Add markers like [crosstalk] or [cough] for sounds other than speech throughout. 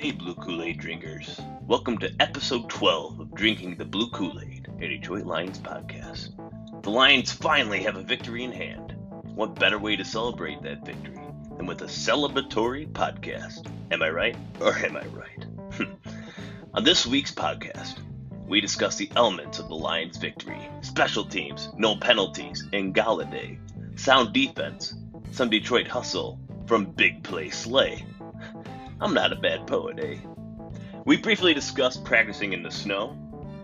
Hey, Blue Kool Aid drinkers. Welcome to episode 12 of Drinking the Blue Kool Aid, a Detroit Lions podcast. The Lions finally have a victory in hand. What better way to celebrate that victory than with a celebratory podcast? Am I right? Or am I right? [laughs] On this week's podcast, we discuss the elements of the Lions' victory special teams, no penalties, and Golladay, sound defense, some Detroit hustle from Big Play Slay. I'm not a bad poet, eh? We briefly discussed practicing in the snow,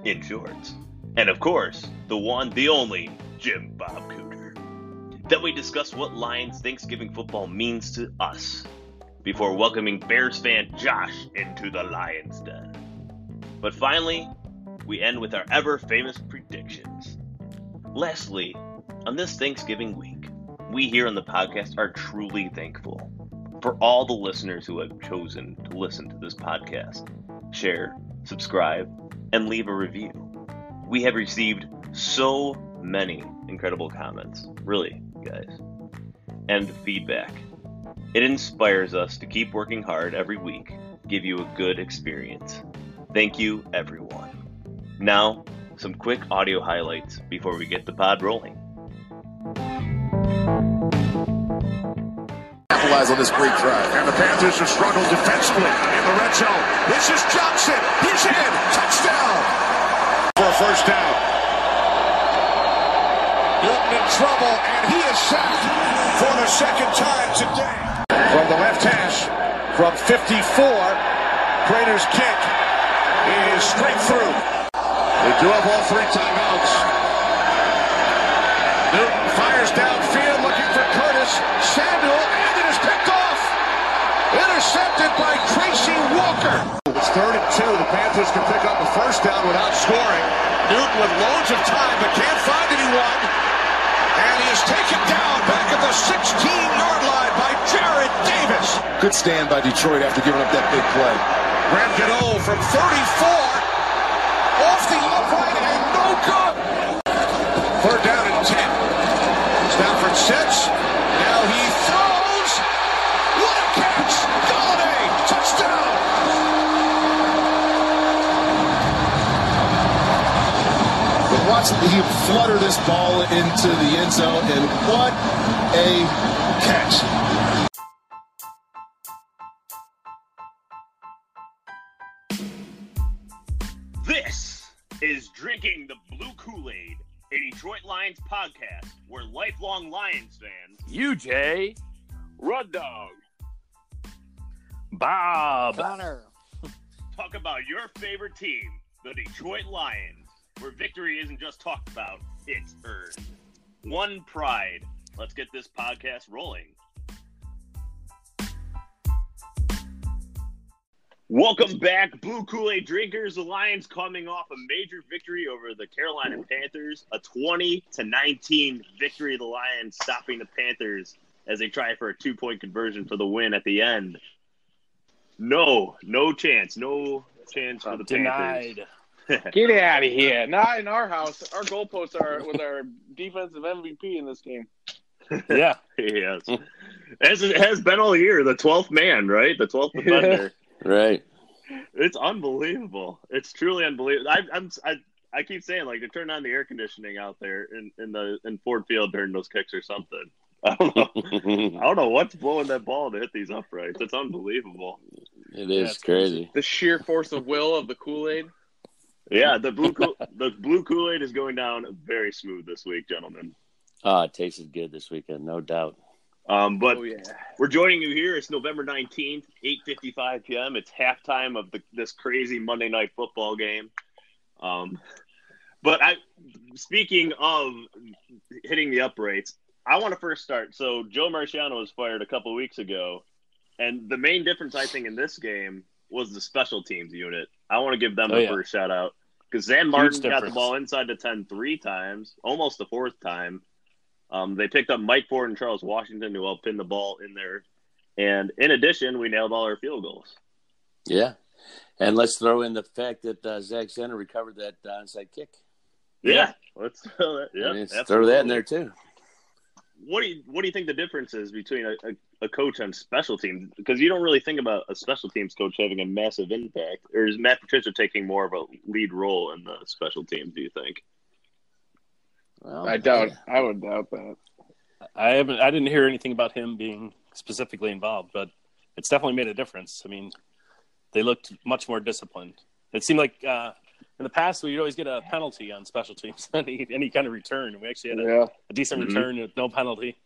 in shorts, and of course, the one, the only, Jim Bob Cooter. Then we discussed what Lions Thanksgiving football means to us before welcoming Bears fan Josh into the Lions Den. But finally, we end with our ever famous predictions. Lastly, on this Thanksgiving week, we here on the podcast are truly thankful for all the listeners who have chosen to listen to this podcast, share, subscribe, and leave a review. We have received so many incredible comments, really, guys, and feedback. It inspires us to keep working hard every week, give you a good experience. Thank you, everyone. Now, some quick audio highlights before we get the pod rolling. Capitalize on this great drive. And the Panthers have struggled defensively in the red zone. This is Johnson. He's in. Touchdown. For a first down. Newton in trouble, and he is sacked for the second time today. From the left hash, from 54, Prater's kick is straight through. They do have all three timeouts. Newton fires downfield looking for Curtis Samuel, and it is picked off. Intercepted by Tracy Walker. It's third and two. The Panthers can pick up a first down without scoring. Newton with loads of time, but can't find anyone. And he is taken down back at the 16-yard line by Jarrad Davis. Good stand by Detroit after giving up that big play. Graham Gano from 34. Off the upright and no good. Third down and 10. Stafford sits. Now he throws. What a catch. Golladay. Touchdown. But watch him flutter this ball into the end zone, and what a catch. This is Drinking the Blue Kool Aid, a Detroit Lions podcast where lifelong Lions fans, UJ, Rud Dog, Bob, Connor, talk about your favorite team, the Detroit Lions, where victory isn't just talked about, it's earned. One pride. Let's get this podcast rolling. Welcome back, Blue Kool Aid drinkers. The Lions coming off a major victory over the Carolina Panthers, a 20 to 19 victory. The Lions stopping the Panthers as they try for a two point conversion for the win at the end. No, no chance, no chance for the denied. Panthers. [laughs] Get out of here. Not in our house. Our goalposts are with our defensive MVP in this game. [laughs] Yeah, yes, as it has been all year, the 12th man, right? The 12th defender. right. It's unbelievable. It's truly unbelievable. I, I'm I, I keep saying like to turn on the air conditioning out there in, in the in Ford Field during those kicks or something. [laughs] I don't know. I don't know what's blowing that ball to hit these uprights. It's unbelievable. It is crazy. The sheer force of will of the Kool Aid. Yeah, the blue Kool- the blue Kool Aid is going down very smooth this week, gentlemen. Ah, it tasted good this weekend, no doubt. Um, but Oh, yeah. we're joining you here. It's November nineteenth, eight fifty five p.m. It's halftime of the, this crazy Monday night football game. Um, but I, speaking of hitting the uprights, I want to first start. So Joe Marciano was fired a couple weeks ago, and the main difference I think in this game was the special teams unit. I want to give them Oh, the yeah. first shout out because Sam Martin got the ball inside the ten three times, almost the fourth time. Um, they picked up Mike Ford and Charles Washington who all pinned the ball in there, and in addition, we nailed all our field goals. Yeah. And let's throw in the fact that uh, Zach Zenner recovered that uh, onside kick. Yeah, let's throw that. Yeah, mean, throw that in there too. What do you what do you think the difference is between a, a, a coach on special teams? Because you don't really think about a special teams coach having a massive impact, or is Matt Patricia taking more of a lead role in the special teams? Do you think? Well, I doubt. I would doubt that. I haven't. I didn't hear anything about him being specifically involved, but it's definitely made a difference. I mean, they looked much more disciplined. It seemed like uh, in the past we'd always get a penalty on special teams, [laughs] any any kind of return. We actually had a, Yeah. a decent Mhm. return with no penalty.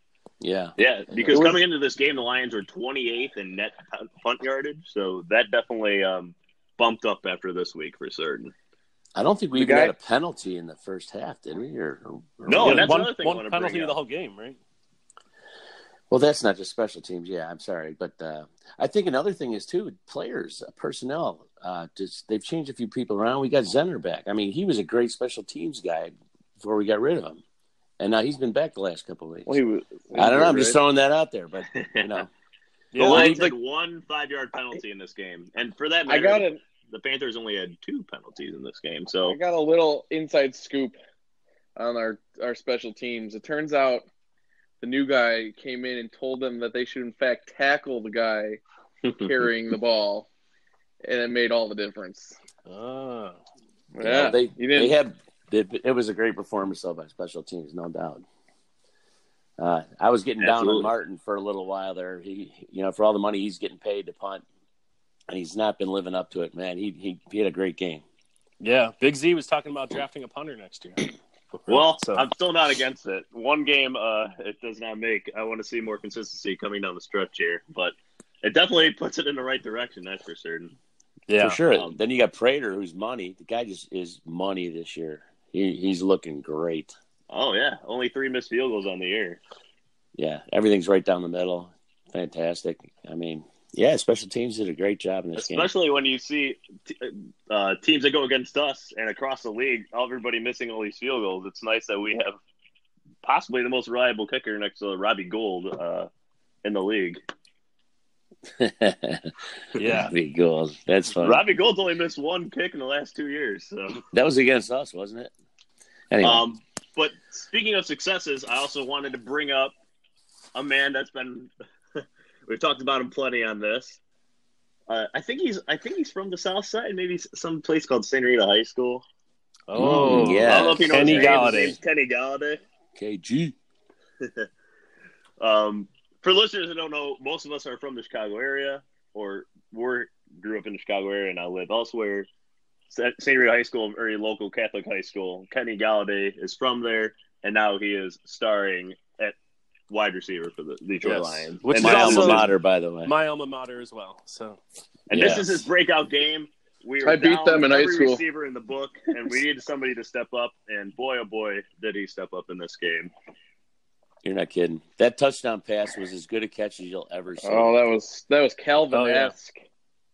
Yeah. Yeah, because was- coming into this game, the Lions were 28th in net punt yardage, so that definitely um, bumped up after this week for certain. I don't think we The even guy- had a penalty in the first half, did we? Or, or- No, Yeah, and that's one, another thing I one penalty the whole game, right? Well, that's not just special teams. Yeah, I'm sorry, but uh, I think another thing is too players, uh, personnel. Uh, just they've changed a few people around. We got Zenner back. I mean, he was a great special teams guy before we got rid of him, and now he's been back the last couple of weeks. Well, he was. I don't know. I'm just throwing that out there, but you know, [laughs] The Yeah, Lions like- had one five yard penalty in this game, and for that I got a, the Panthers only had two penalties in this game. So I got a little inside scoop on our our special teams. It turns out the new guy came in and told them that they should in fact tackle the guy [laughs] carrying the ball, and it made all the difference. You Yeah, know, they you didn't. they had it, it was a great performance though by special teams, no doubt. Uh, I was getting down Absolutely. on Martin for a little while there. He, you know, for all the money he's getting paid to punt, and he's not been living up to it. Man, he he, he had a great game. Yeah, Big Z was talking about drafting a punter next year. Well, So- I'm still not against it. One game, uh, it does not make. I want to see more consistency coming down the stretch here, but it definitely puts it in the right direction. That's for certain. yeah, for sure. Um, then you got Prater, who's money. The guy just is money this year. He he's looking great. Oh yeah, only three missed field goals on the year. Yeah, everything's right down the middle. Fantastic. I mean, yeah, special teams did a great job in this game. Especially when you see t- uh, teams that go against us and across the league, everybody missing all these field goals. It's nice that we have possibly the most reliable kicker next to Robbie Gould uh, in the league. [laughs] Yeah. Robbie goals. That's funny. Robbie Gould's only missed one kick in the last two years. So, That was against us, wasn't it? Anyway, um, but speaking of successes, I also wanted to bring up a man that's been we've talked about him plenty on this. Uh, I think he's I think he's from the South Side, maybe some place called Santa Rita High School. Oh, Mm, yeah. I don't know if you know Kenny his Golladay. Kenny Golladay. KG. [laughs] Um, for listeners that don't know, most of us are from the Chicago area, or we grew up in the Chicago area and I live elsewhere. St. Rita High School, a very local Catholic high school. Kenny Golladay is from there, and now he is starring at wide receiver for the Detroit Yes. Lions. Which and My is this alma also- his- mater, by the way. my alma mater as well. So and Yes. this is his breakout game. We I beat down them in high every school. receiver in the book, and we needed somebody to step up. And boy, oh boy, did he step up in this game. You're not kidding. That touchdown pass was as good a catch as you'll ever see. Oh, that was that was oh, Calvin esque.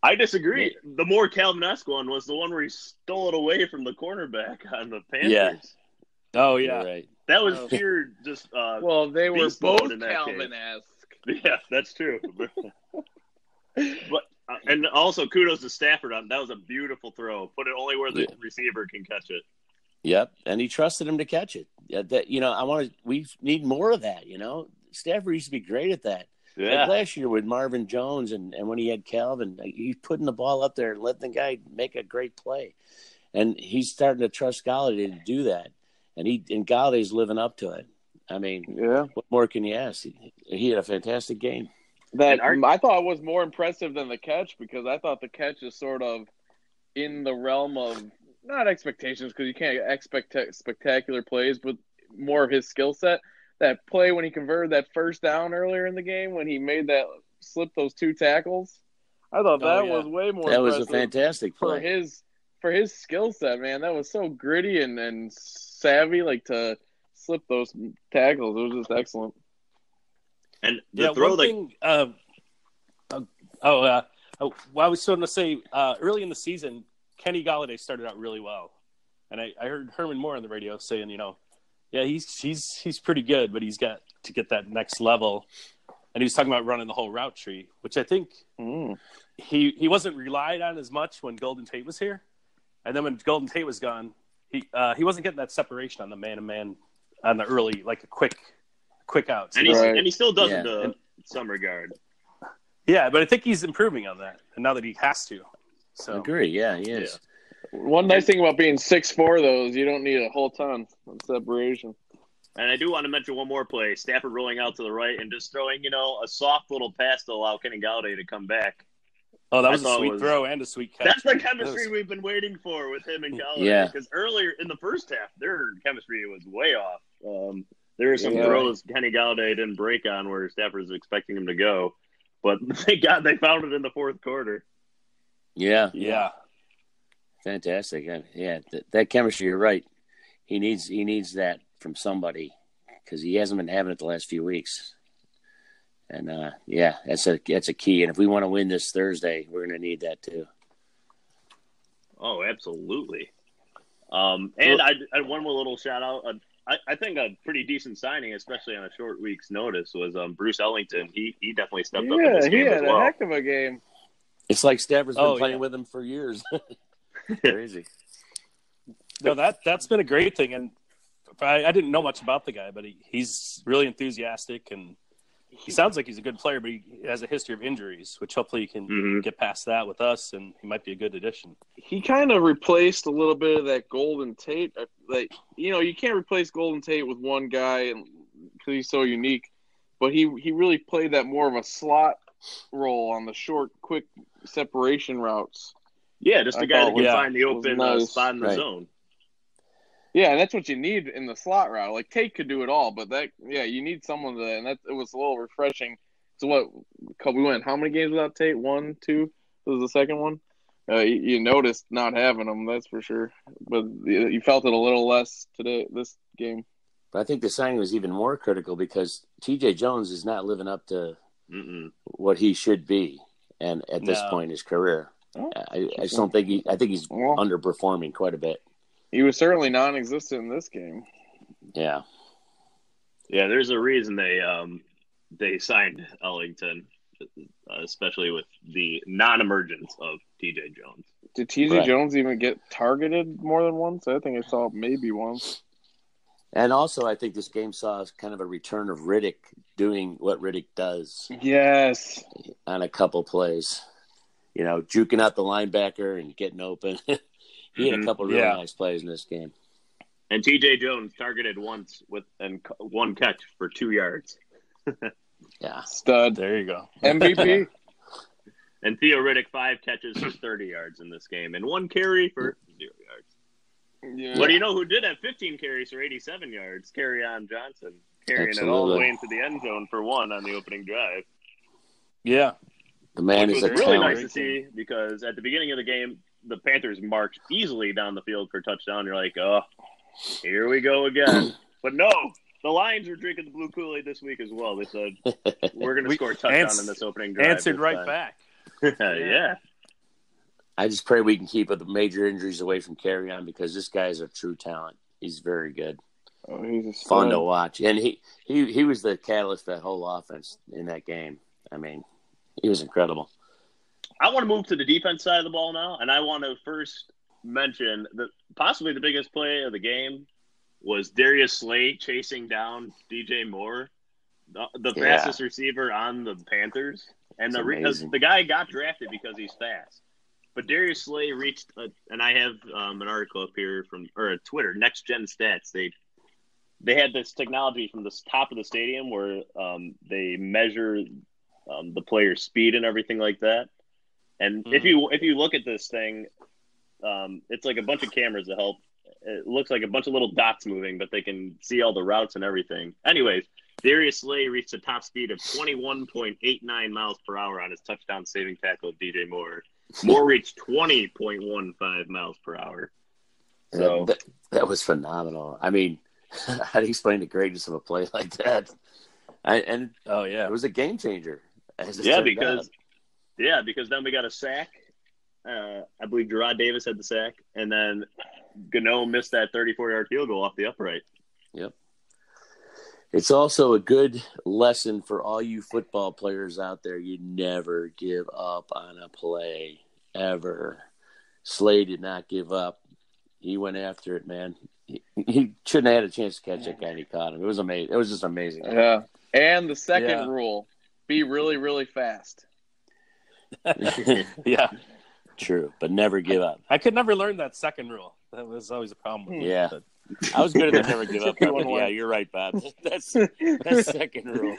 I disagree. The more Calvin-esque one was the one where he stole it away from the cornerback on the Panthers. Oh, yeah. oh You're yeah, right. That was Oh. pure just uh Well, they were both Calvin esque. [laughs] yeah, that's true. [laughs] but uh, and also kudos to Stafford on that was a beautiful throw. Put it only where the Yeah. receiver can catch it. Yep, and he trusted him to catch it. Yeah, that you know, I want to. We need more of that. You know, Stafford used to be great at that. Like last year with Marvin Jones and, and when he had Calvin, he's putting the ball up there and letting the guy make a great play. And he's starting to trust Golladay to do that. And he and Golladay's living up to it. I mean, Yeah, what more can you ask? He, he had a fantastic game. that our- I thought was more impressive than the catch because I thought the catch is sort of in the realm of not expectations because you can't expect spectacular plays, but more of his skill set. That play when he converted that first down earlier in the game when he made that slip those two tackles, I thought Oh, that yeah. was way more. That was a impressive fantastic for play. his for his skill set, man. That was so gritty and and savvy, like to slip those tackles. It was just excellent. And the yeah, throw one thing, uh, uh, oh, uh, oh, well, I was going to say uh, early in the season, Kenny Golladay started out really well, and I, I heard Herman Moore on the radio saying, you know, yeah, he's he's he's pretty good, but he's got to get that next level. And he was talking about running the whole route tree, which I think mm. he he wasn't relied on as much when Golden Tate was here, and then when Golden Tate was gone, he uh, he wasn't getting that separation on the man to man on the early like a quick quick outs. And, right. and he still does yeah. in and, some regard. Yeah, but I think he's improving on that, and now that he has to. So I agree. Yeah, he is. Yeah. One nice thing about being six four though is you don't need a whole ton of separation. And I do want to mention one more play: Stafford rolling out to the right and just throwing, you know, a soft little pass to allow Kenny Golladay to come back. Oh, that was a sweet was, throw and a sweet catch. That's the chemistry was... we've been waiting for with him and Golladay. Yeah. Because earlier in the first half, their chemistry was way off. Um, there were some yeah. throws Kenny Golladay didn't break on where Stafford was expecting him to go, but [laughs] they got they found it in the fourth quarter. Yeah, yeah, fantastic. Yeah, that, that chemistry. You're right. He needs he needs that from somebody because he hasn't been having it the last few weeks. And uh, yeah, that's a that's a key. And if we want to win this Thursday, we're going to need that too. Oh, absolutely. Um, and I, I one more little shout out. Uh, I, I think a pretty decent signing, especially on a short week's notice, was um, Bruce Ellington. He he definitely stepped yeah, up in this game he had as well. a heck of a game. It's like Stafford's been oh, playing yeah. with him for years. [laughs] Crazy. no, that that's been a great thing, and I, I didn't know much about the guy, but he, he's really enthusiastic and he sounds like he's a good player, but he has a history of injuries, which hopefully he can mm-hmm. get past that with us, and he might be a good addition. He kind of replaced a little bit of that Golden Tate. Uh, like you know, you can't replace Golden Tate with one guy because he's so unique. But he he really played that more of a slot role on the short, quick separation routes. Yeah, just a guy that can yeah, find the open uh, nice. uh, spot in the right. zone. Yeah, and that's what you need in the slot route. Like Tate could do it all, but that yeah, you need someone to, and that it was a little refreshing. So what? We went how many games without Tate? One, two. This was the second one. Uh, you, you, noticed not having him, that's for sure. But you felt it a little less today this game. But I think the signing was even more critical because T.J. Jones is not living up to Mm-mm. what he should be, and at this no. point in his career, oh, I, I, just don't think he. I think he's well, underperforming quite a bit. He was certainly non-existent in this game. Yeah, yeah. There's a reason they um they signed Ellington, especially with the non-emergence of T.J. Jones. Did T.J. Right. Jones even get targeted more than once? I think I saw maybe once. And also, I think this game saw kind of a return of Riddick doing what Riddick does. Yes. On a couple plays, you know, juking out the linebacker and getting open. [laughs] He mm-hmm. had a mm-hmm. couple really yeah. nice plays in this game. And T.J. Jones targeted once with and one catch for two yards. [laughs] yeah, stud. There you go. [laughs] MVP. [laughs] and Theo Riddick five catches for thirty yards in this game, and one carry for zero yards. Yeah. But you know who did have 15 carries for 87 yards? Kerryon Johnson carrying Absolutely. it all the way into the end zone for one on the opening drive. Yeah, the man Which is was really nice to see because at the beginning of the game, the Panthers marched easily down the field for a touchdown. You're like, oh, here we go again. [clears throat] but no, the Lions are drinking the blue Kool Aid this week as well. They said [laughs] we're going to score a touchdown ans- in this opening drive. Answered right time. back. [laughs] yeah. I just pray we can keep the major injuries away from Kerryon because this guy is a true talent. He's very good. Oh, he's fun to watch, and he, he he was the catalyst for that whole offense in that game. I mean, he was incredible. I want to move to the defense side of the ball now, and I want to first mention that possibly the biggest play of the game was Darius Slay chasing down DJ Moore, the, the yeah. fastest receiver on the Panthers, and the the guy got drafted because he's fast. But Darius Slay reached, a, and I have um, an article up here from or a Twitter, Next Gen Stats. They they had this technology from the top of the stadium where um, they measure um, the player's speed and everything like that. And mm. if hmm. you if you look at this thing, um, it's like a bunch of cameras that help. It looks like a bunch of little dots moving, but they can see all the routes and everything. Anyways, Darius Slay reached a top speed of 21.89 miles per hour on his touchdown saving tackle of DJ Moore. Moore reached 20.15 miles per hour. So that, that was phenomenal. I mean, [laughs] how do you explain the greatness of a play [laughs] like that? I, and oh yeah, it was a game changer. Yeah, because out. Yeah, because then we got a sack. Uh, I believe Jarrad Davis had the sack, and then Gano missed that 34 yard field goal off the upright. Yep. It's also a good lesson for all you football players out there. You never give up on a play ever. Slay did not give up. He went after it, man. He, he shouldn't have had a chance to catch that guy. And he caught him. It was amazing. It was just amazing. Yeah. And the second yeah. rule: be really, really fast. [laughs] yeah. True, but never give up. I could never learn that second rule. That was always a problem with me. Yeah. But... I was good at the never give up. But yeah, you're right, Bob. [laughs] [laughs] That's that's second rule.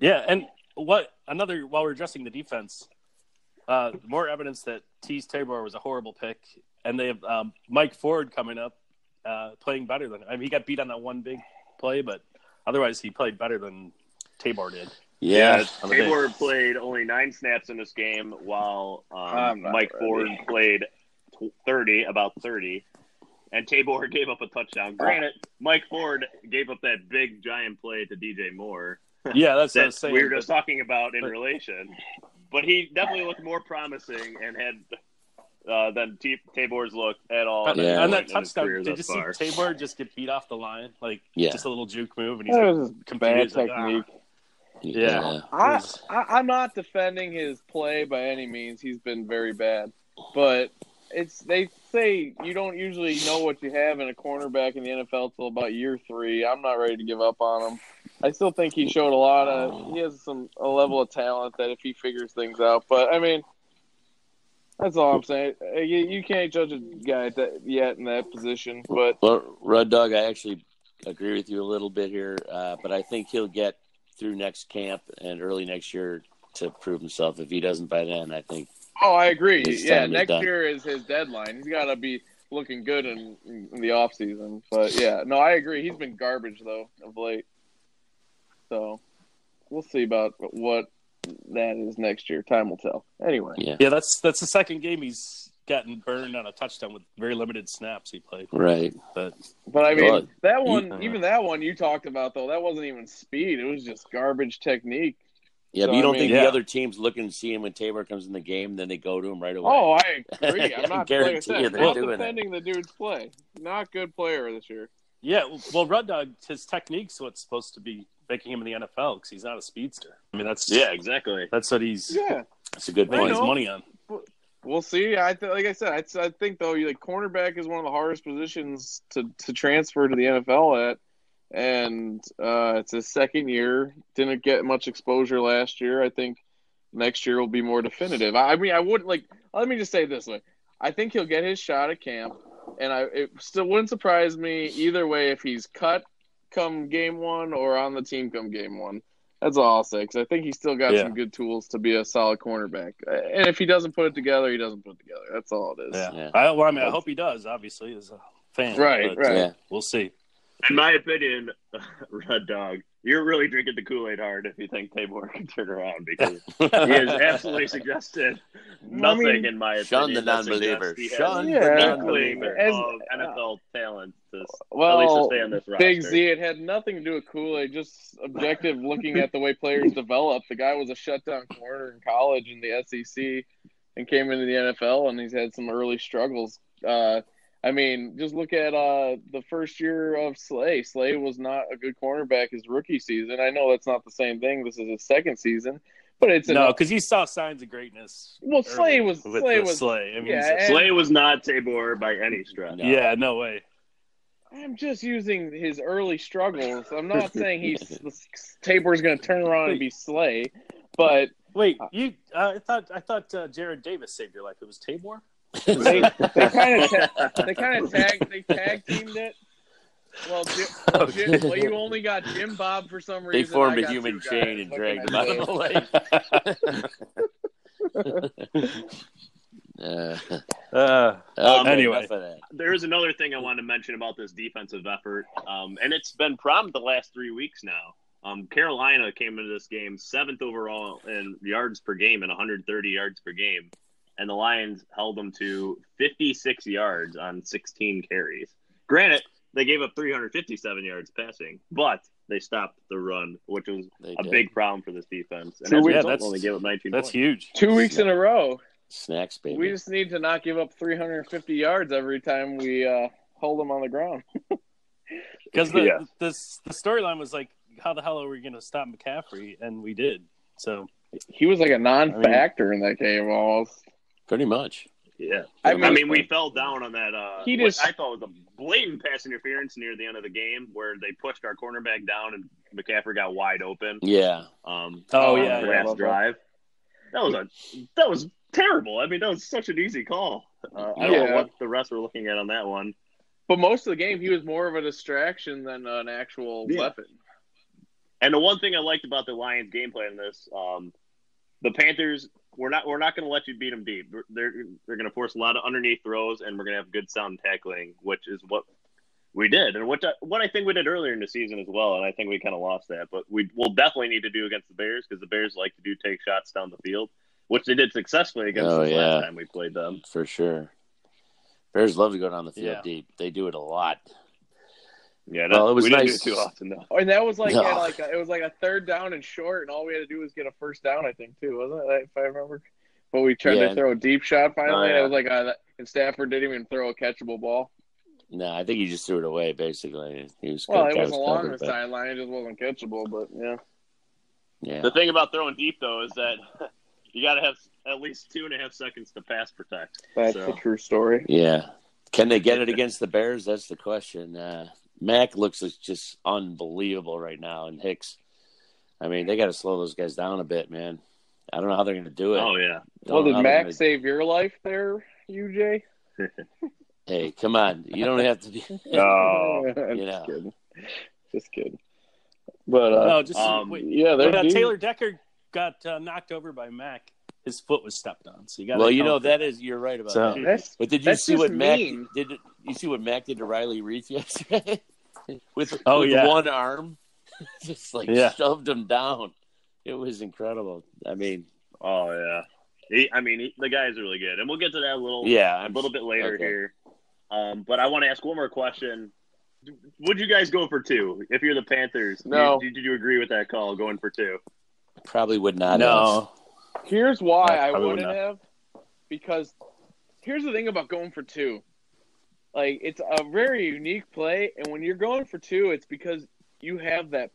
yeah, and what another while we're addressing the defense, uh, more evidence that Teez Tabor was a horrible pick, and they have um, Mike Ford coming up, uh, playing better than. I mean, he got beat on that one big play, but otherwise he played better than Tabor did. Yeah, yeah Tabor played only nine snaps in this game, while um, Mike ready. Ford played thirty, about thirty, and Tabor [laughs] gave up a touchdown. Granted, Mike Ford gave up that big giant play to DJ Moore. [laughs] Yeah, that's that saying, we were just talking about in but, relation. But he definitely looked more promising and had uh, than T- Tabor's look at all. Yeah. On that touchdown, did you see Tabor just get beat off the line? Like yeah. just a little juke move, and he's like, bad technique. Like, ah. Yeah, I, I am not defending his play by any means. He's been very bad, but it's they say you don't usually know what you have in a cornerback in the NFL till about year three. I'm not ready to give up on him. I still think he showed a lot of. He has some a level of talent that if he figures things out, but I mean. That's all I'm saying. You, you can't judge a guy that, yet in that position, but well, Rud Dog, I actually agree with you a little bit here, uh, but I think he'll get through next camp and early next year to prove himself. If he doesn't by then, I think. Oh, I agree. Yeah, next year is his deadline. He's got to be looking good in, in the off season. But yeah, no, I agree. He's been garbage though of late. So we'll see about what that is next year. Time will tell. Anyway. Yeah. Yeah, that's that's the second game he's gotten burned on a touchdown with very limited snaps he played. Right. But but I mean that one even that one you talked about though, that wasn't even speed. It was just garbage technique. Yeah, so, but you don't I mean, think yeah. the other teams looking to see him when Tabor comes in the game, then they go to him right away. Oh, I [laughs] agree. I'm not like I said, not defending the dude's play. Not good player this year. Yeah, well, Rud Dog, his technique's what's supposed to be making him in the NFL because he's not a speedster. I mean, that's yeah, exactly. That's what he's. Yeah, that's a good point. His money on. We'll see. I th- like I said, I, I think though, like cornerback is one of the hardest positions to to transfer to the NFL at, and uh, it's his second year. Didn't get much exposure last year. I think next year will be more definitive. I, I mean, I wouldn't like. Let me just say this way: I think he'll get his shot at camp, and I it still wouldn't surprise me either way if he's cut come game one or on the team come game one. That's all I'll say because I think he's still got yeah. some good tools to be a solid cornerback. And if he doesn't put it together, he doesn't put it together. That's all it is. Yeah. yeah. I, well, I mean, I hope he does. Obviously, as a fan, right? But, right. Uh, we'll see. In my opinion, [laughs] Red Dog, you're really drinking the Kool Aid hard if you think Tabor [laughs] can turn around because [laughs] he has absolutely suggested nothing I mean, in my opinion. Shun the non-believer. Shun yeah, the non-believer of NFL talent to well, at least to stay on this roster. Big Z, it had nothing to do with Kool Aid. Just objective [laughs] looking at the way players develop. The guy was a shutdown corner in college in the SEC and came into the NFL, and he's had some early struggles. Uh, I mean, just look at uh, the first year of Slay. Slay was not a good cornerback his rookie season. I know that's not the same thing. This is his second season, but it's no because he saw signs of greatness. Well, Slay was Slay was Slay. I mean, yeah, Slay was not Tabor by any stretch. No. Yeah, no way. I'm just using his early struggles. I'm not [laughs] saying he's Tabor's going to turn around and be Slay, but wait, you? Uh, I thought I thought uh, Jarrad Davis saved your life. It was Tabor they kind of ta- [laughs] they kind of tag they tag teamed it. Well, Jim, well, [laughs] Jim, well, you only got Jim Bob for some reason. They formed a human chain and dragged him out of the lake. [laughs] Uh, uh, um, anyway, there is another thing I want to mention about this defensive effort, um, and it's been problems the last three weeks now. Um, Carolina came into this game seventh overall in yards per game and 130 yards per game and the Lions held them to 56 yards on 16 carries. Granted, they gave up 357 yards passing, but they stopped the run, which was They a did. big problem for this defense. And Two as weeks- result, that's- only gave up 19 That's points. huge. Two weeks in a row. Snacks, baby. We just need to not give up 350 yards every time we uh, hold them on the ground. [laughs] Because the Yeah. this the storyline was like, how the hell are we going to stop McCaffrey? And we did. So He was like a non-factor in that game almost. Pretty much. Yeah, I I mean- mean, we fell down on that. Uh, He what just- I thought was a blatant pass interference near the end of the game, where they pushed our cornerback down and McCaffrey got wide open. Yeah. Um, Oh, on yeah, the yeah. last drive. That was a that was terrible. I mean, that was such an easy call. Uh, I don't Yeah. know what the rest were looking at on that one. But most of the game, he was more of a distraction than an actual Yeah. weapon. And the one thing I liked about the Lions' gameplay in this, um, the Panthers, we're not we're not going to let you beat them deep. They're they're going to force a lot of underneath throws, and we're going to have good sound tackling, which is what we did, and what I, what I think we did earlier in the season as well. And I think we kind of lost that, but we will definitely need to do against the Bears because the Bears like to do take shots down the field, which they did successfully against Oh, us yeah. last time we played them. For sure. Bears love to go down the field Yeah. deep. They do it a lot. Yeah, Well, it was we didn't nice. do it too often though. And that was like No. at like a, it was like a third down and short, and all we had to do was get a first down. I think too, wasn't it? If I remember. But we tried Yeah. to throw a deep shot finally. Oh, and yeah. It was like a, and Stafford didn't even throw a catchable ball. No, I think he just threw it away. Basically, he was. Well, it guy was along covered, the but- sideline. It just wasn't catchable. But yeah, Yeah. The thing about throwing deep though is that [laughs] you got to have at least two and a half seconds to pass protect. that's So- the true story. Yeah. Can they get it against the Bears? That's the question. Uh, Mac looks like just unbelievable right now, and Hicks. I mean, they got to slow those guys down a bit, man. I don't know how they're going to do it. Oh yeah. Don't Well, did Mac gonna- save your life there, UJ? [laughs] Hey, come on! You don't have to be. [laughs] [laughs] Oh. just You know. kidding. Just kidding. But uh, no, just um, wait. yeah, they're uh. Taylor Decker got uh, knocked over by Mac. His foot was stepped on, so you got. well, you know that is you're right about So- that. But did you see just what Mac did? You see what Mac did to Riley Reiff yesterday with, Oh, with yeah. one arm, [laughs] just like Yeah. shoved him down. It was incredible. I mean, Oh yeah. He, I mean, he, the guy's really good, and we'll get to that a little yeah, a I'm little bit later okay. here. Um, but I want to ask one more question. Would you guys go for two if you're the Panthers? No. Did, did you agree with that call going for two? Probably would not. have. no. Here's why I I wouldn't would have. Because here's the thing about going for two. Like it's a very unique play, and when you're going for two, it's because you have that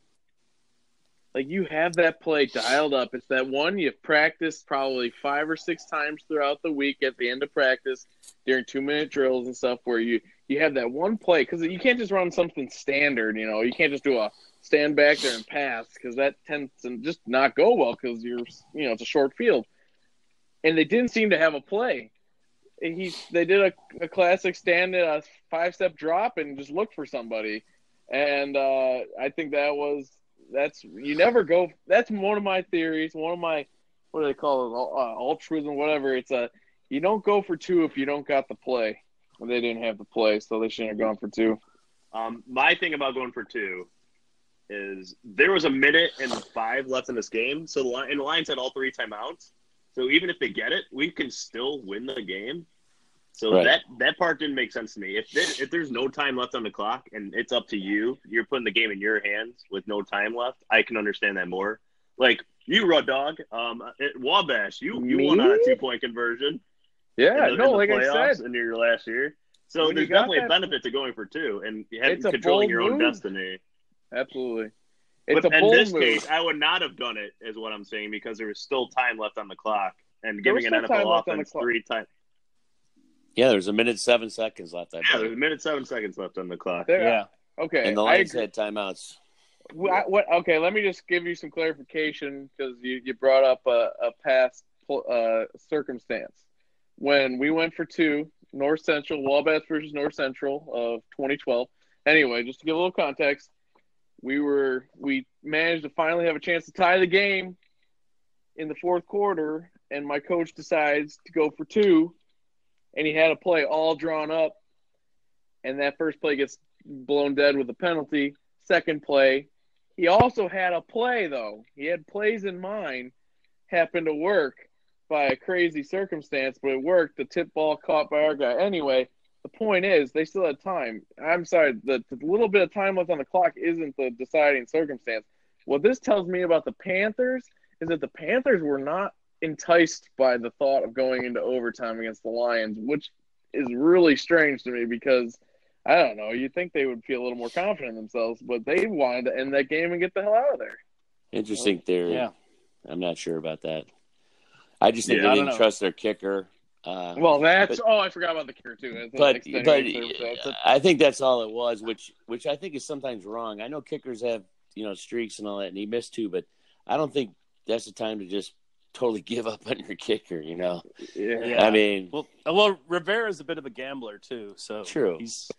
like you have that play dialed up. It's that one you've practiced probably five or six times throughout the week at the end of practice during two minute drills and stuff where you you have that one play because you can't just run something standard. You know, you can't just do a stand back there and pass because that tends to just not go well because you're you know it's a short field. And they didn't seem to have a play. He they did a, a classic stand a five step drop and just look for somebody. And uh, I think that was that's you never go. That's one of my theories. One of my what do they call it? Uh, altruism, whatever. It's a you don't go for two if you don't got the play. And they didn't have the play, so they shouldn't have gone for two. Um, my thing about going for two is there was a minute and five left in this game, so the and the Lions had all three timeouts. So even if they get it, we can still win the game. So Right. that that part didn't make sense to me. If if there's no time left on the clock and it's up to you, you're putting the game in your hands with no time left. I can understand that more. Like you, Rud Dog, um, at Wabash, you you won on a two point conversion. Yeah, the, no, like I said, in your last year. So When you definitely a benefit to going for two and controlling your own move. destiny. absolutely. It's but a in this move. case, I would not have done it, is what I'm saying, because there was still time left on the clock and There giving an NFL left on offense three times. Yeah, there's a minute seven seconds left. I Yeah, there's a minute seven seconds left on the clock. There- Yeah. Okay, and the I Lions had timeouts. Well, I- what? Okay, let me just give you some clarification because you, you brought up a, a past uh, circumstance. When we went for two, North Central, Wabash versus North Central of 2012. Anyway, just to give a little context, we were we managed to finally have a chance to tie the game in the fourth quarter, and my coach decides to go for two, and he had a play all drawn up, and that first play gets blown dead with a penalty. Second play, he also had a play though. He had plays in mind. Happened to work by a crazy circumstance, but it worked. The tip ball caught by our guy. Anyway, the point is, they still had time. I'm sorry, the, the little bit of time left on the clock isn't the deciding circumstance. What this tells me about the Panthers is that the Panthers were not enticed by the thought of going into overtime against the Lions, which is really strange to me because I don't know. You think they would feel a little more confident in themselves, but they wanted to end that game and get the hell out of there. Interesting theory. Yeah. I'm not sure about that. I just think Yeah, they didn't trust their kicker. Uh, Well, that's But- oh, I forgot about the kicker too. But but circumstance. I think that's all it was, which which I think is sometimes wrong. I know kickers have you know streaks and all that, and he missed two, but I don't think that's the time to just totally [laughs] give up on your kicker. You know, yeah. Yeah. I mean, Well, well, Rivera's a bit of a gambler too, so True. He's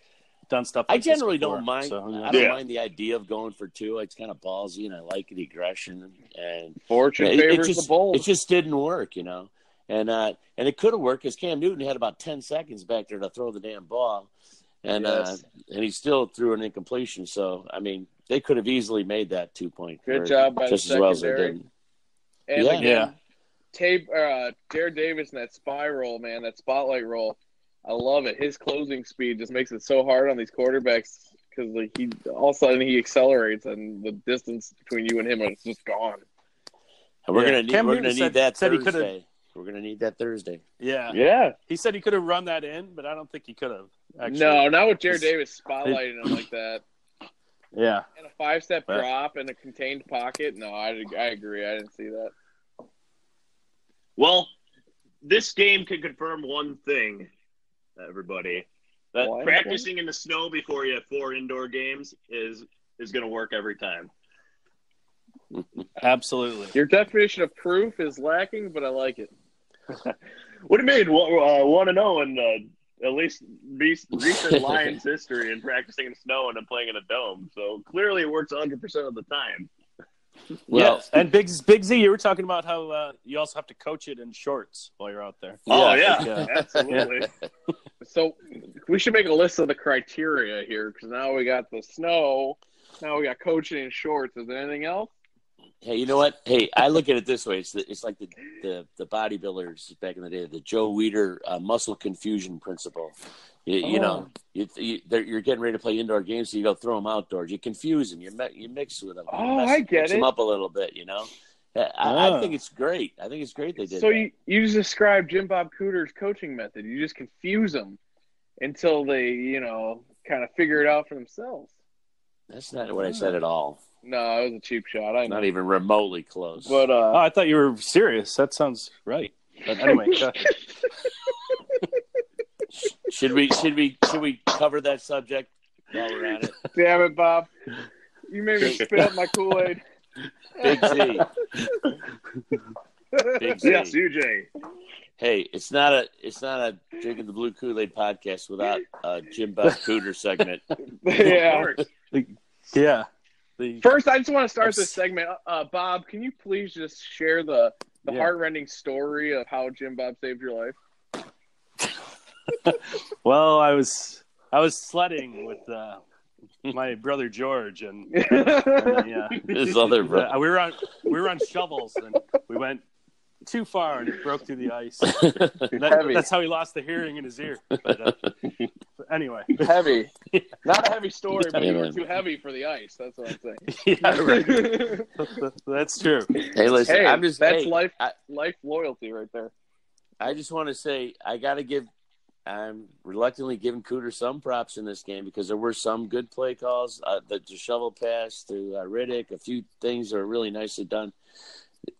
done stuff. I Like this generally before, don't mind. so, yeah. I don't Yeah. mind the idea of going for two. It's kind of ballsy, and I like the aggression. And Fortune it, it favors just the bold. it just didn't work, you know. And uh, and it could have worked because Cam Newton had about ten seconds back there to throw the damn ball, and uh, and he still threw an incompletion. So I mean, they could have easily made that two point. Good job by the just as well as they secondary. didn't. And Yeah. again, Yeah. Tape, uh, Jarrad Davis in that spiral, man, that spotlight roll. I love it. His closing speed just makes it so hard on these quarterbacks because like he all of a sudden he accelerates and the distance between you and him is just gone. And we're Yeah. gonna need Cam we're Newton gonna need said- that said he could've- Thursday. We're gonna need that Thursday. yeah, Yeah. He said he could have run that in, but I don't think he could have. Actually. No, not with Jarrad Davis spotlighting him like that. Yeah. And a five step Right. drop in a contained pocket. No, I, I agree. I didn't see that. Well, this game can confirm one thing, everybody. That What? practicing in the snow before you have four indoor games is is going to work every time. Absolutely. Your definition of proof is lacking, but I like it. What do you mean? Wa- Uh, Want to know in uh, at least re- recent [laughs] Lions history and practicing in snow and then playing in a dome. So clearly, it works 100 percent of the time. Well, yeah. And Big Big Z, you were talking about how uh, you also have to coach it in shorts while you're out there. oh Yeah, yeah, yeah. [laughs] absolutely. [laughs] So we should make a list of the criteria here because now we got the snow. Now we got coaching in shorts. Is there anything else? Hey, you know what? Hey, I look at it this way: it's the, it's like the, the the bodybuilders back in the day, the Joe Weider uh, muscle confusion principle. You, you know, you, you, you're getting ready to play indoor games, so you go throw them outdoors. You confuse them. You mi- you mix with them. Oh, mess, I get mix them up a little bit. You know, I, I Ah. think it's great. I think it's great they did. So that. you you just described Jim Bob Cooter's coaching method. You just confuse them until they you know kind of figure it out for themselves. That's not what I said at all. No, it was a cheap shot. I know. Not even remotely close. But Oh, uh, I thought you were serious. That sounds right. But anyway, go [laughs] should we should we should we cover that subject while we're at it? [laughs] damn it, Bob, you made me spit up my Kool Aid. Big Z. Big Z. yes, UJ. Hey, it's not a it's not a drinking the blue Kool Aid podcast without a Jim Bob Cooter segment. [laughs] yeah. yeah. The, First, I just want to start this segment. Uh, Bob, can you please just share the the Yeah. heart-rending story of how Jim Bob saved your life? [laughs] well, I was I was sledding with uh, my brother George, and, and uh, [laughs] [laughs] His other brother. uh, we were on we were on shovels, and we went too far, and it broke through the [laughs] ice. That- Heavy. that's how he lost the hearing in his ear. But, uh, but anyway, heavy, [laughs] not a heavy story, but you were too heavy for the ice. That's what I'm saying. [laughs] yeah, right. That's true. Hey, listen, hey, I'm just that's hey, life I, life loyalty right there. I just want to say I got to give. I'm reluctantly giving Cooter some props in this game because there were some good play calls. Uh, the, the shovel pass to uh, Riddick, a few things that are really nicely done.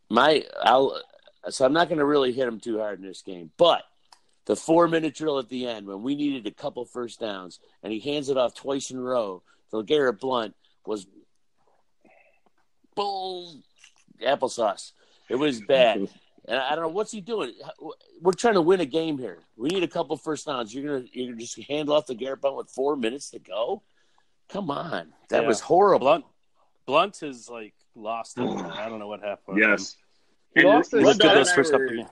My, I'll, so I'm not going to really hit him too hard in this game, but the four minute drill at the end when we needed a couple first downs and he hands it off twice in a row to Garrett Blunt was bull applesauce. It was bad. [laughs] And I don't know what's he doing. We're trying to win a game here. We need a couple first downs. You're gonna you're gonna just hand off the Garrett Blunt with four minutes to go. Come on, that Yeah. was horrible. Blunt Blunt is like lost. I don't know what happened. Yes. He And lost his- Rud Dog those and I first were- games.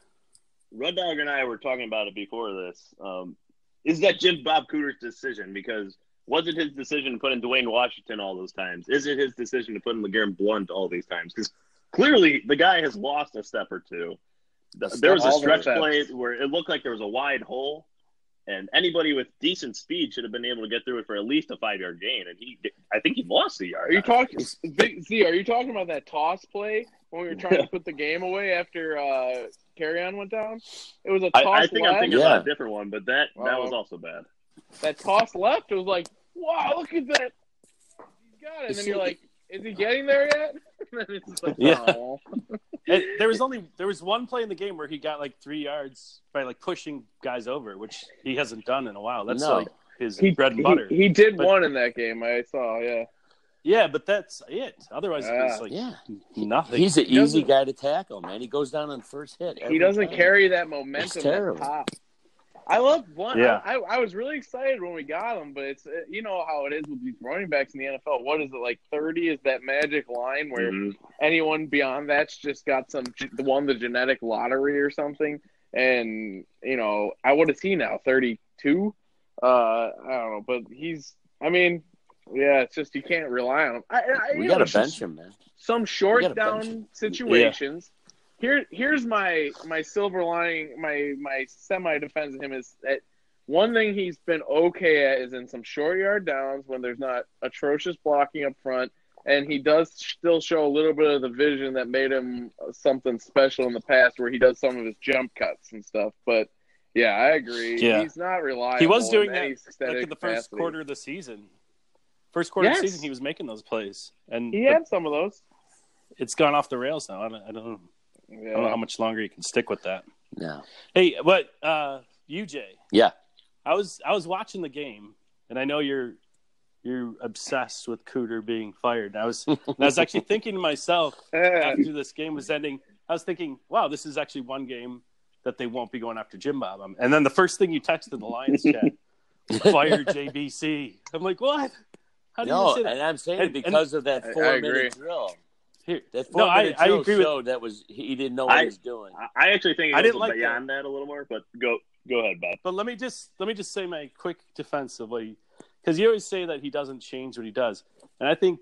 Rud Dog and I were talking about it before this. Um, is that Jim Bob Cooter's decision? Because was it his decision to put in Dwayne Washington all those times? Is it his decision to put in LeGarrette Blunt all these times? Because clearly the guy has lost a step or two. There was a stretch play where it looked like there was a wide hole, and anybody with decent speed should have been able to get through it for at least a five yard gain. And he, I think he lost the yard. Are you talking, Z? Are you talking about that toss play when we were [laughs] trying to put the game away after uh, Kerryon went down? It was a toss. I, I think left. I'm thinking about a different one, but that that was also bad. that toss left. It was like, wow, look at that. He's got it. And then you're like, is he getting there yet? [laughs] and then it's just like, Yeah. oh. [laughs] And there was only there was one play in the game where he got like three yards by like pushing guys over, which he hasn't done in a while. That's No. like his He, bread and he- butter. He, did But- one in that game. I saw. Yeah. Yeah, but that's it. Otherwise, it was Yeah. like Yeah. nothing. He's an He easy guy to tackle, man. He goes down on first hit. He doesn't time. carry that momentum. terrible. That pop. I love one. Yeah. I, I was really excited when we got him, but it's uh, you know how it is with these running backs in the NFL. What is it like? Thirty is that magic line where Mhm. anyone beyond that's just got some won the genetic lottery or something. And you know, I what is he now? Thirty two. Uh, I don't know, but he's. I mean, yeah, it's just you can't rely on him. I, I, We got to bench him, man. some short down him. situations. Here, here's my my silver lining, my my semi defense of him is that one thing he's been okay at is in some short yard downs when there's not atrocious blocking up front, and he does still show a little bit of the vision that made him something special in the past, where he does some of his jump cuts and stuff. But yeah, I agree. Yeah. He's not reliable. he was doing that any like in the first capacity. quarter of the season. First quarter Yes. of the season, he was making those plays, and He had some of those. it's gone off the rails now. I don't, I don't know. I don't know how much longer he can stick with that. No. Hey, but uh, UJ, Yeah. I was I was watching the game, and I know you're you're obsessed with Cooter being fired. And I was and I was actually [laughs] thinking to myself after this game was ending, I was thinking, wow, this is actually one game that they won't be going after Jim Bob. And then the first thing you texted the Lions chat, fire [laughs] JBC. I'm like, what? How do No, you say that? and I'm saying And- it because of that I- I four agree. minute drill. Here, That four no, I, minute I drill agree with that was he didn't know what I- he was doing. I- I actually think it I didn't like beyond that. a little more, but go go ahead, Bob. But let me just let me just say my quick defense of what he because you always say that he doesn't change what he does, and I think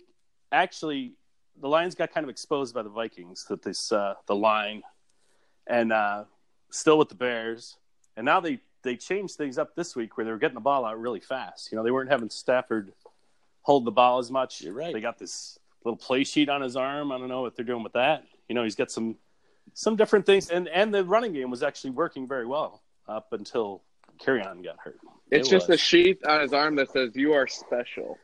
actually the Lions got kind of exposed by the Vikings that this uh, the line, and uh, still with the Bears, and now they they changed things up this week where they were getting the ball out really fast. You know they weren't having Stafford hold the ball as much. You're right. They got this little play sheet on his arm. I don't know what they're doing with that. You know he's got some some different things, and and the running game was actually working very well up until on got hurt. It's It just was. a sheath on his arm that says "You are special."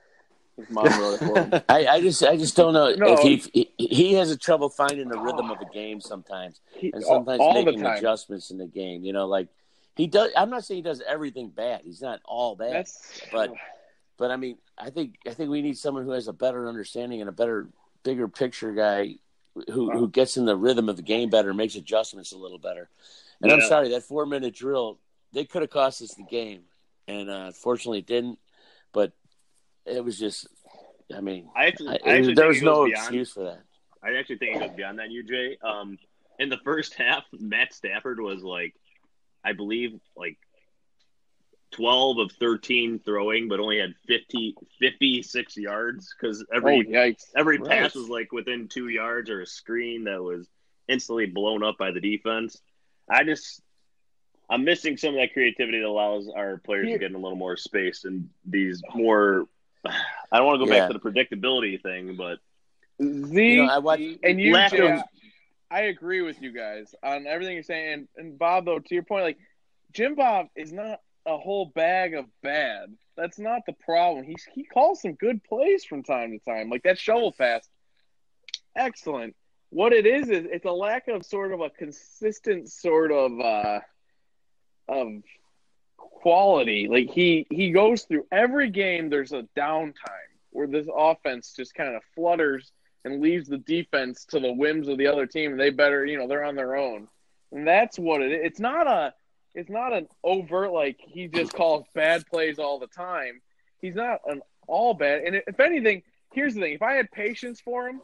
His mom wrote it for him. [laughs] I, I just I just don't know No. if he, he he has a trouble finding the rhythm of a [sighs] game sometimes, and sometimes all the making adjustments in the game. You know, like he does. I'm not saying he does everything bad. He's not all bad, That's but [sighs] but I mean, I think I think we need someone who has a better understanding and a better, bigger picture guy who who gets in the rhythm of the game better, makes adjustments a little better. And I'm sorry that four minute drill they could have cost us the game, and uh, fortunately it didn't. But it was just, I mean, I actually, I, I there was no beyond, excuse for that. I actually think it goes beyond that, UJ. Um, in the first [laughs] half, Matt Stafford was like, I believe, like 12 of 13 throwing, but only had 50, 56 yards because oh every yikes! every Right. pass was like within two yards or a screen that was instantly blown up by the defense. I just, I'm missing some of that creativity that allows our players Here- to get in a little more space and these more. [sighs] I don't want to go Yeah. back to the predictability thing, but Z You know, I watched- and you, Lack Jay, of- I agree with you guys on everything you're saying. And, and Bob, though, to your point, like Jim Bob is not a whole bag of bad. That's not the problem. He he calls some good plays from time to time, like that shovel pass. Excellent. What it is is it's a lack of sort of a consistent sort of uh, of quality. Like he he goes through every game. There's a downtime where this offense just kind of flutters and leaves the defense to the whims of the other team. They better, you know, they're on their own, and that's what it. It's not a it's not an overt like he just calls bad plays all the time. He's not an all bad. And if anything, here's the thing: if I had patience for him,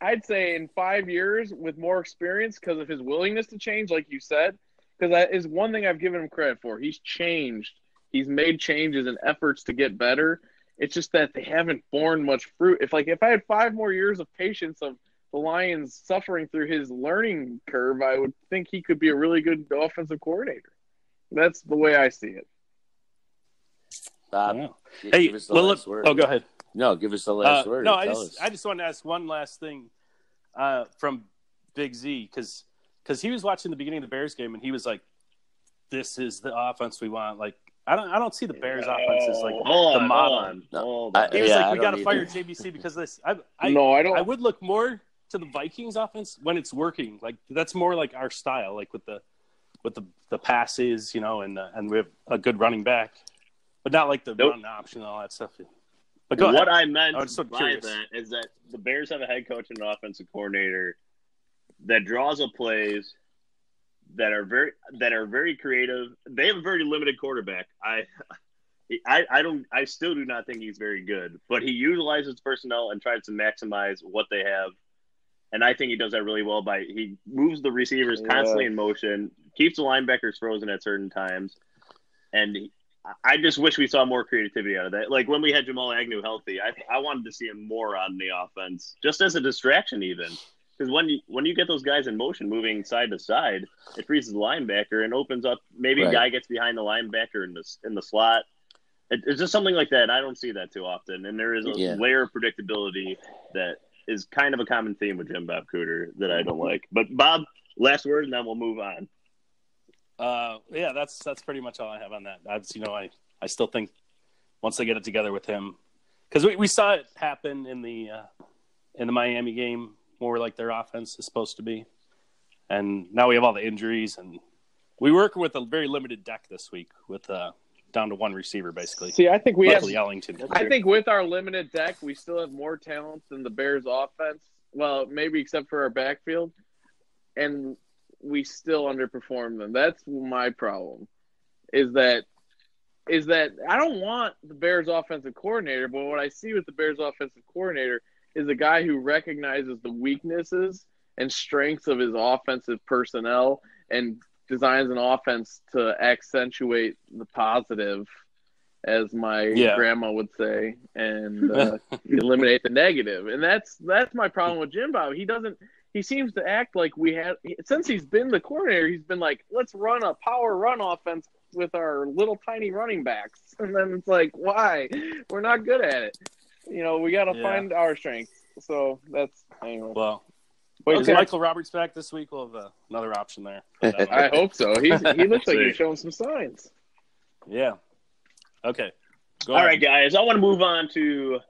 I'd say in five years with more experience because of his willingness to change, like you said, because that is one thing I've given him credit for. He's changed. He's made changes and efforts to get better. It's just that they haven't borne much fruit. If like if I had five more years of patience of the Lions suffering through his learning curve, I would think he could be a really good offensive coordinator. That's the way I see it. Bob, Wow. Hey, give us the well, last look, word. oh, go ahead. No, give us the last Uh, word. no, I just us. I just wanted to ask one last thing uh, from Big Z because he was watching the beginning of the Bears game and he was like, "This is the offense we want." Like I don't I don't see the Bears offense as like hold the on, model. hold on, No, I- He was Yeah, like, "We got to fire. JBC because of this." I, I no, I don't. I would look more to the Vikings offense when it's working. Like that's more like our style, like with the with the the passes, you know, and uh, and we have a good running back, but not like the Nope. run option and all that stuff. But go what ahead. I meant I so by curious. that is that the Bears have a head coach and an offensive coordinator that draws up plays that are very that are very creative. They have a very limited quarterback. I [laughs] I, I don't I still do not think he's very good, but he utilizes personnel and tries to maximize what they have. And I think he does that really well by he moves the receivers Yeah. constantly in motion, keeps the linebackers frozen at certain times, and he, I just wish we saw more creativity out of that. Like when we had Jamal Agnew healthy, I I wanted to see him more on the offense, just as a distraction, even because when you when you get those guys in motion, moving side to side, it freezes the linebacker and opens up. Maybe Right. a guy gets behind the linebacker in the in the slot. It, it's just something like that. I don't see that too often, and there is a Yeah. layer of predictability that is kind of a common theme with Jim Bob Cooter that I don't like. But Bob, last word, and then we'll move on. Uh, yeah, that's that's pretty much all I have on that. I, you know, I, I still think once they get it together with him, because we, we saw it happen in the uh, in the Miami game, more like their offense is supposed to be, and now we have all the injuries, and we work with a very limited deck this week with uh, down to one receiver basically. See, I think we have. Ellington. I think with our limited deck, we still have more talent than the Bears' offense. Well, maybe except for our backfield, and we still underperform them. That's my problem. Is that is that I don't want the Bears' offensive coordinator, but what I see with the Bears' offensive coordinator is a guy who recognizes the weaknesses and strengths of his offensive personnel and designs an offense to accentuate the positive, as my Yeah. grandma would say, and [laughs] uh, eliminate the negative. And that's that's my problem with Jim Bob. He doesn't. He seems to act like we had since he's been the coordinator. He's been like, let's run a power run offense with our little tiny running backs, [laughs] and then it's like, why? We're not good at it. You know, we got to Yeah. find our strengths. So that's anyway. Well, Wait, is. Michael Roberts back this week? We'll have uh, another option there. I don't know. I hope so. He's, he looks like he's [laughs] showing some signs. yeah. Okay. Go All ahead. right, guys. I want to move on to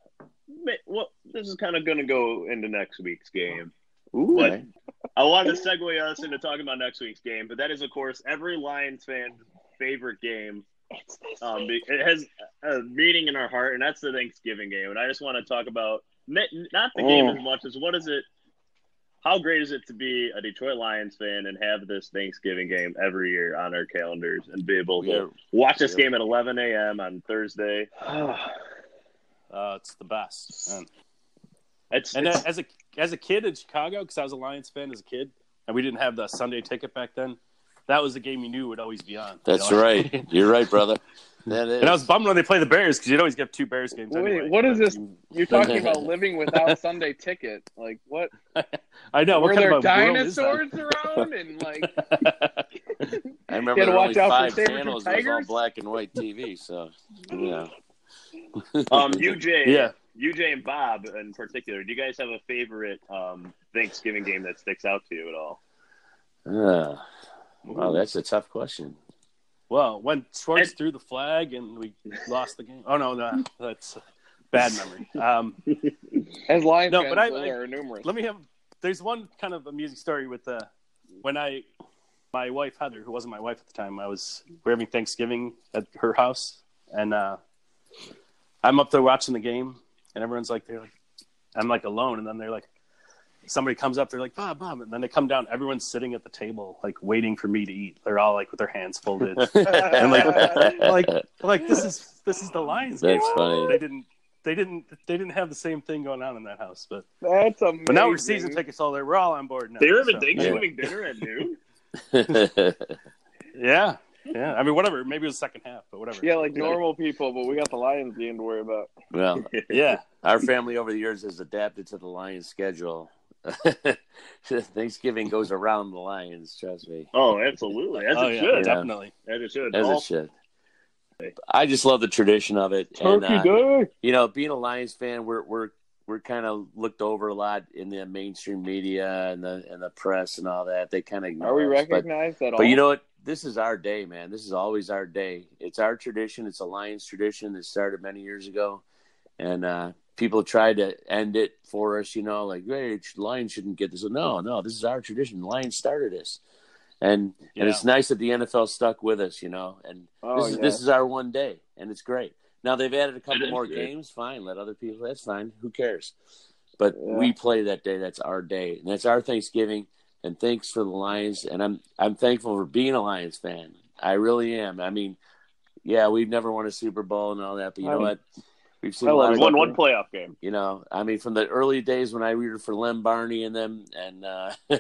well. This is kind of going to go into next week's game. Ooh, But I wanted to segue us into talking about next week's game, but that is, of course, every Lions fan's favorite game. Um, it has a meaning in our heart, and that's the Thanksgiving game. And I just want to talk about not the game Oh. as much as what is it? How great is it to be a Detroit Lions fan and have this Thanksgiving game every year on our calendars and be able to Yeah. watch this Yeah. game at 11 a.m. on Thursday? [sighs] Uh, it's the best. Man. It's, And it's- uh, as a as a kid in Chicago, because I was a Lions fan as a kid, and we didn't have the Sunday ticket back then, that was the game you knew would always be on. you That's know? right. You're right, brother. [laughs] That is. And I was bummed when they play the Bears because you'd always get two Bears games. Wait, anyway. what is this? you- You're talking [laughs] about living without Sunday ticket. Like what? I know. Were what kind there of a world is that? dinosaurs around and like [laughs] I remember You there were watch only five Sabres and channels. It was all black and white TV. So, yeah. um, [laughs] UJ, Yeah. UJ and Bob in particular. Do you guys have a favorite um, Thanksgiving game that sticks out to you at all? Uh, wow, that's a tough question. Well, when Schwartz And- threw the flag and we lost the game. Oh no, no, that's a bad memory. Um, [laughs] as Lions No, fans, but I- those I- are numerous. let me have. There's one kind of amusing story with uh, when I, my wife Heather, who wasn't my wife at the time, I was we're having Thanksgiving at her house, and uh, I'm up there watching the game, and everyone's like, they're like, I'm like alone, and then they're like, somebody comes up, they're like, Bob, Bob, and then they come down, everyone's sitting at the table, like waiting for me to eat. They're all like with their hands folded, [laughs] and like, like, like this is this is the Lions. game. That's funny. They didn't. They didn't. They didn't have the same thing going on in that house, but That's amazing. but now we're season tickets all there. We're all on board now. They're having so- Thanksgiving dinner at noon. [laughs] Yeah, yeah. I mean, whatever. Maybe it was second half, but whatever. Yeah, like normal people, but we got the Lions game to worry about. well, [laughs] Yeah, our family over the years has adapted to the Lions schedule. [laughs] Thanksgiving goes around the Lions. Trust me, Oh, absolutely. As oh it yeah, should. definitely. As it should. as All- it should. I just love the tradition of it. Turkey and, uh, Day. You know, being a Lions fan, we're we're we're kind of looked over a lot in the mainstream media and the and the press and all that. They kind of Are we recognized but, at all? But you know what? This is our day, man. This is always our day. It's our tradition. It's a Lions tradition that started many years ago, and uh, people tried to end it for us. You know, like, hey, Lions shouldn't get this. No, no, this is our tradition. Lions started this, and Yeah. and it's nice that the NFL stuck with us. You know, and Oh, this is yeah. this is our one day, and it's great. Now they've added a couple more games. Fine, let other people. That's fine. Who cares? But Yeah. we play that day. That's our day, and that's our Thanksgiving. And thanks for the Lions. And I'm I'm thankful for being a Lions fan. I really am. I mean, yeah, we've never won a Super Bowl and all that, but you know I'm- what? We've seen I a lot We of won one playoff game. you know, I mean, from the early days when I rooted for Lem Barney and them, and uh, [laughs]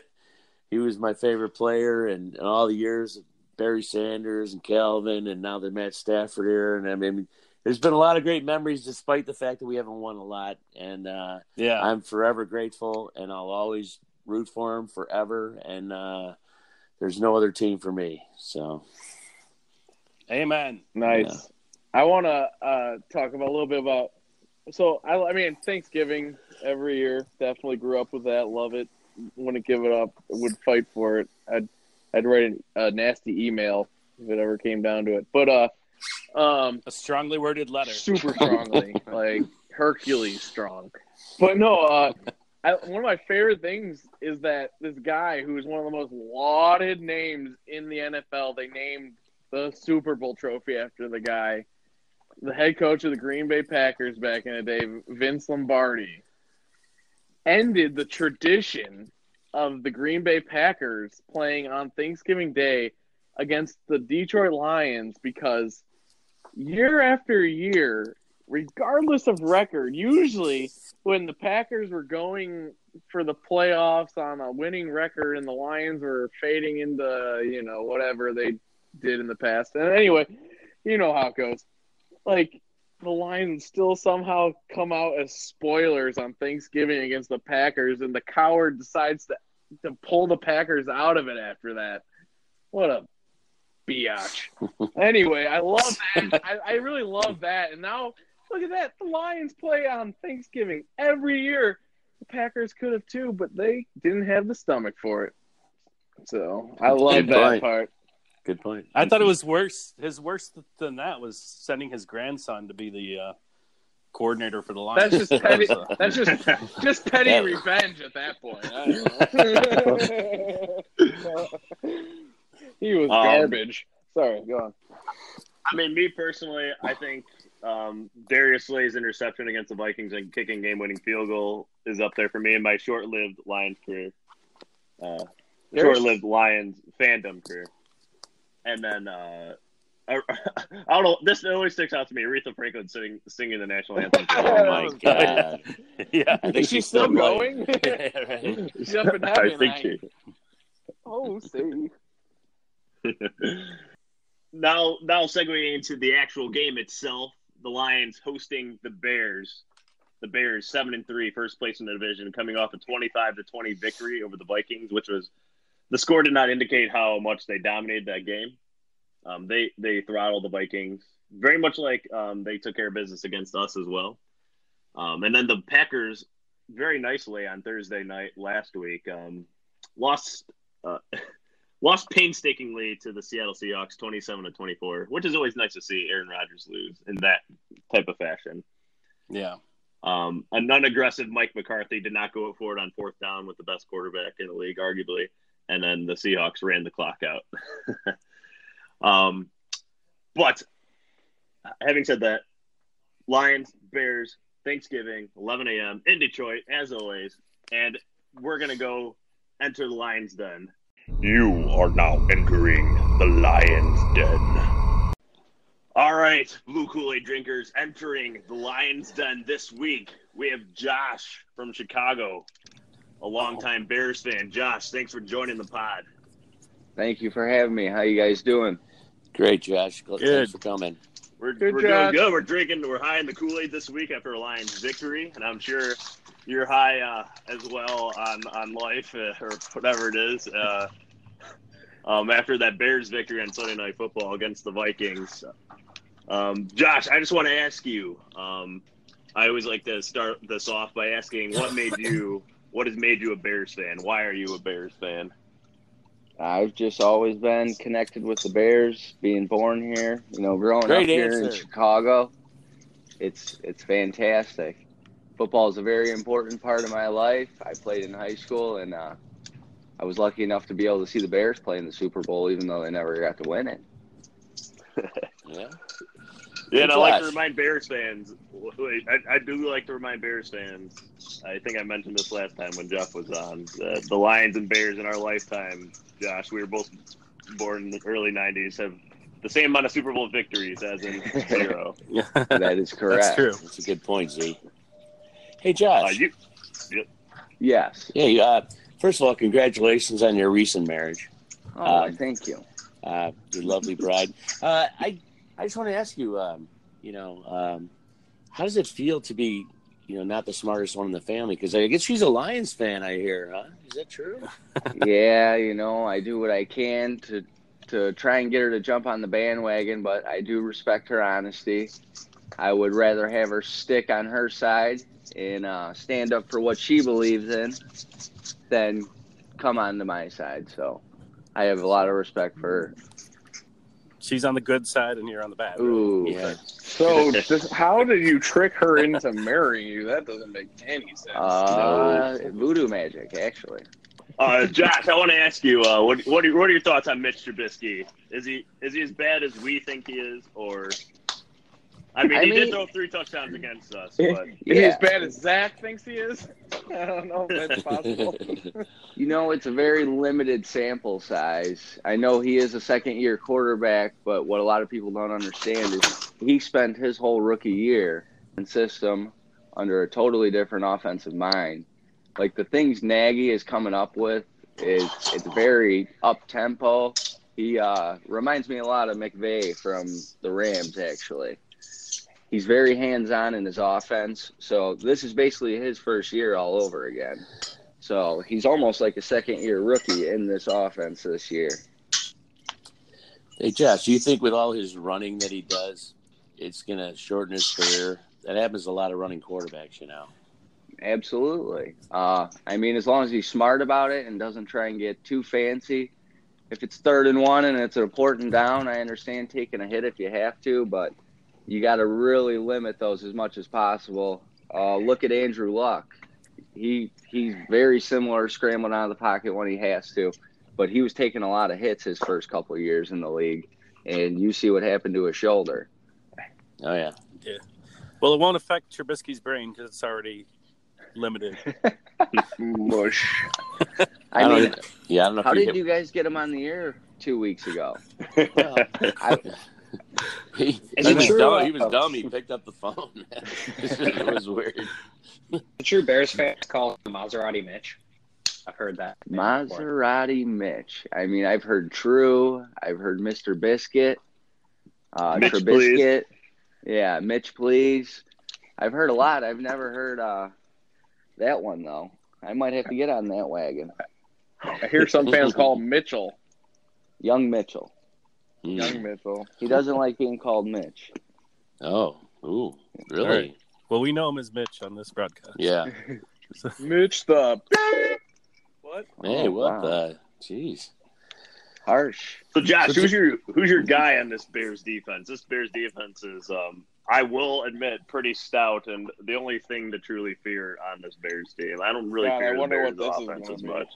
he was my favorite player, and, and all the years of Barry Sanders and Calvin, and now the Matt Stafford here, and I mean, there's been a lot of great memories, despite the fact that we haven't won a lot, and uh, Yeah. I'm forever grateful, and I'll always root for him forever, and uh, there's no other team for me. So, Amen. Nice. Yeah. I want to uh, talk about a little bit about. So I, I mean, Thanksgiving every year. Definitely grew up with that. Love it. Wouldn't give it up. Would fight for it. I'd I'd write a nasty email if it ever came down to it. But uh, um, A strongly worded letter. super [laughs] strongly, like Hercules strong. But no, uh, I, one of my favorite things is that this guy who is one of the most lauded names in the NFL, they named the Super Bowl trophy after the guy, the head coach of the Green Bay Packers back in the day, Vince Lombardi, ended the tradition of the Green Bay Packers playing on Thanksgiving Day against the Detroit Lions because year after year, regardless of record, usually when the Packers were going for the playoffs on a winning record and the Lions were fading into, you know, whatever they did in the past. And anyway, you know how it goes. Like the Lions still somehow come out as spoilers on Thanksgiving against the Packers and the coward decides to to pull the Packers out of it after that. What a biatch. [laughs] anyway, I love that. I, I really love that. And now look at that. The Lions play on Thanksgiving every year. The Packers could have too, but they didn't have the stomach for it. So I love Good that point. part. Good point. I thought it was worse. His worst than that was sending his grandson to be the uh, coordinator for the Lions. That's just petty. [laughs] That's just just petty Yeah. revenge at that point. I don't know. [laughs] [laughs] he was Um, garbage. Sorry, go on. I mean, me personally, I think um, Darius Slay's interception against the Vikings and kicking game-winning field goal is up there for me in my short-lived Lions career. Uh, short-lived Lions fandom career, and then uh, I, [laughs] I don't know. This always sticks out to me. Aretha Franklin singing singing the national anthem. [laughs] Oh my god! [laughs] yeah. I think Is she she's still playing. going? Right. She's up in I think I- she. Oh, see. now, now segueing into the actual game itself, the Lions hosting the Bears. The Bears seven and three, first place in the division, coming off a twenty-five to twenty victory over the Vikings, which was the score did not indicate how much they dominated that game. Um, they they throttled the Vikings very much like um, they took care of business against us as well. Um, and then the Packers very nicely on Thursday night last week um, lost uh, [laughs] lost painstakingly to the Seattle Seahawks, twenty-seven to twenty-four, which is always nice to see Aaron Rodgers lose in that type of fashion. Yeah. Um, a non-aggressive Mike McCarthy did not go for it on fourth down with the best quarterback in the league, arguably, and then the Seahawks ran the clock out. [laughs] um, but having said that, Lions, Bears, Thanksgiving, 11 a.m. in Detroit, as always, and we're gonna go enter the Lions Den. You are now entering the Lions Den. All right, Blue Kool Aid drinkers entering the Lions Den this week. We have Josh from Chicago, a longtime Bears fan. Josh, thanks for joining the pod. Thank you for having me. How you guys doing? Great, Josh. Thanks Good. for coming. We're, Good, we're Josh. doing good. We're drinking. We're high in the Kool Aid this week after a Lions victory, and I'm sure you're high uh, as well on on life uh, or whatever it is. Uh, um, after that Bears victory on Sunday Night Football against the Vikings, Um, Josh, I just want to ask you. Um, I always like to start this off by asking, what made you? What has made you a Bears fan? Why are you a Bears fan? I've just always been connected with the Bears, being born here. You know, growing Great up here in. Chicago. It's it's fantastic. Football is a very important part of my life. I played in high school, and uh, I was lucky enough to be able to see the Bears play in the Super Bowl, even though they never got to win it. [laughs] Yeah. Yeah, and I like to remind Bears fans. I, I do like to remind Bears fans. I think I mentioned this last time when Jeff was on. The, the Lions and Bears in our lifetime, Josh. We were both born in the early '90s. Have the same amount of Super Bowl victories as in [laughs] zero. [laughs] That is correct. That's true. That's a good point, Z. Hey, Uh, Josh. you, Yes. Hey, uh, first of all, congratulations on your recent marriage. Oh, Um, thank you. uh, your lovely bride. Uh, I I just want to ask you, um, you know, um, how does it feel to be, you know, not the smartest one in the family? Because I guess she's a Lions fan. I hear, huh? Is that true? [laughs] yeah, you know, I do what I can to to try and get her to jump on the bandwagon, but I do respect her honesty. I would rather have her stick on her side and uh, stand up for what she believes in than come on to my side. So I have a lot of respect for her. She's on the good side and you're on the bad. Ooh, Yeah. So, just, how did you trick her into marrying you? That doesn't make any sense. uh, voodoo magic, actually. uh, Josh, I want to ask you. Uh, what what are, what are your thoughts on Mitch Trubisky? Is he is he as bad as we think he is, or? I mean, I he did throw three touchdowns against us, [laughs] but Is he as bad as Zach thinks he is? [laughs] I don't know if that's [laughs] possible. You know, it's a very limited sample size. I know he is a second year quarterback, but what a lot of people don't understand is he spent his whole rookie year and system under a totally different offensive mind. Like the things Nagy is coming up with is it's very up tempo. He uh, reminds me a lot of McVay from the Rams, actually. He's very hands on in his offense. So this is basically his first year all over again. So he's almost like a second year rookie in this offense this year. Hey, Josh, do you think with all his running that he does, it's going to shorten his career? That happens to a lot of running quarterbacks, you know. Absolutely. Uh, I mean, as long as he's smart about it and doesn't try and get too fancy. If it's third and one and it's an important down, I understand taking a hit if you have to, but you got to really limit those as much as possible. Uh, look at Andrew Luck. He he's very similar scrambling out of the pocket when he has to, but he was taking a lot of hits his first couple of years in the league, and you see what happened to his shoulder. Oh, yeah. yeah. Well, it won't affect Trubisky's brain because it's already limited. [laughs] Mush. I, don't mean, know- yeah, I don't know how he did hit- you guys get him on the air two weeks ago? [laughs] Well, I, [laughs] he, he was true, dumb. He was dumb. He picked up the phone. [laughs] it was weird. The true Bears fans call him Maserati Mitch. I've heard that. name before. Maserati Mitch. I mean, I've heard True. I've heard Mr. Biscuit. Uh, Mitch, Trubiscuit. Yeah, Mitch, please. I've heard a lot. I've never heard uh, that one though. I might have to get on that wagon. I hear some fans call him [laughs] Mitchell. Young Mitchell. Mm. Young Mitchell. He [laughs] doesn't like being called Mitch. Oh, ooh, really? All right. Well, we know him as Mitch on this broadcast. Yeah. [laughs] [laughs] Mitch the. What? Hey, Oh, what wow. the? Jeez. Harsh. So Josh, who's your who's your guy on this Bears defense? This Bears defense is, um, I will admit, pretty stout, and the only thing to truly fear on this Bears team. I don't really God, I fear the wonder Bears this is offense gonna as be. much.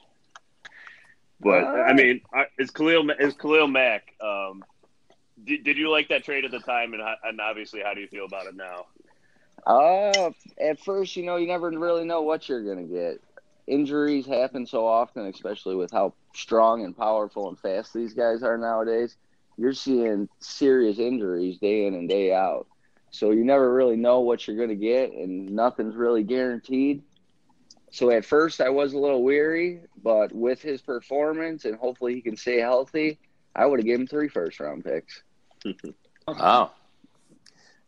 But I mean, is Khalil is Khalil Mack? Um, did, did you like that trade at the time, and, and obviously, how do you feel about it now? Uh, at first, you know, you never really know what you're going to get. Injuries happen so often, especially with how strong and powerful and fast these guys are nowadays. You're seeing serious injuries day in and day out. So you never really know what you're going to get, and nothing's really guaranteed. So at first, I was a little weary, but with his performance and hopefully he can stay healthy, I would have given him three first round picks. [laughs] Wow.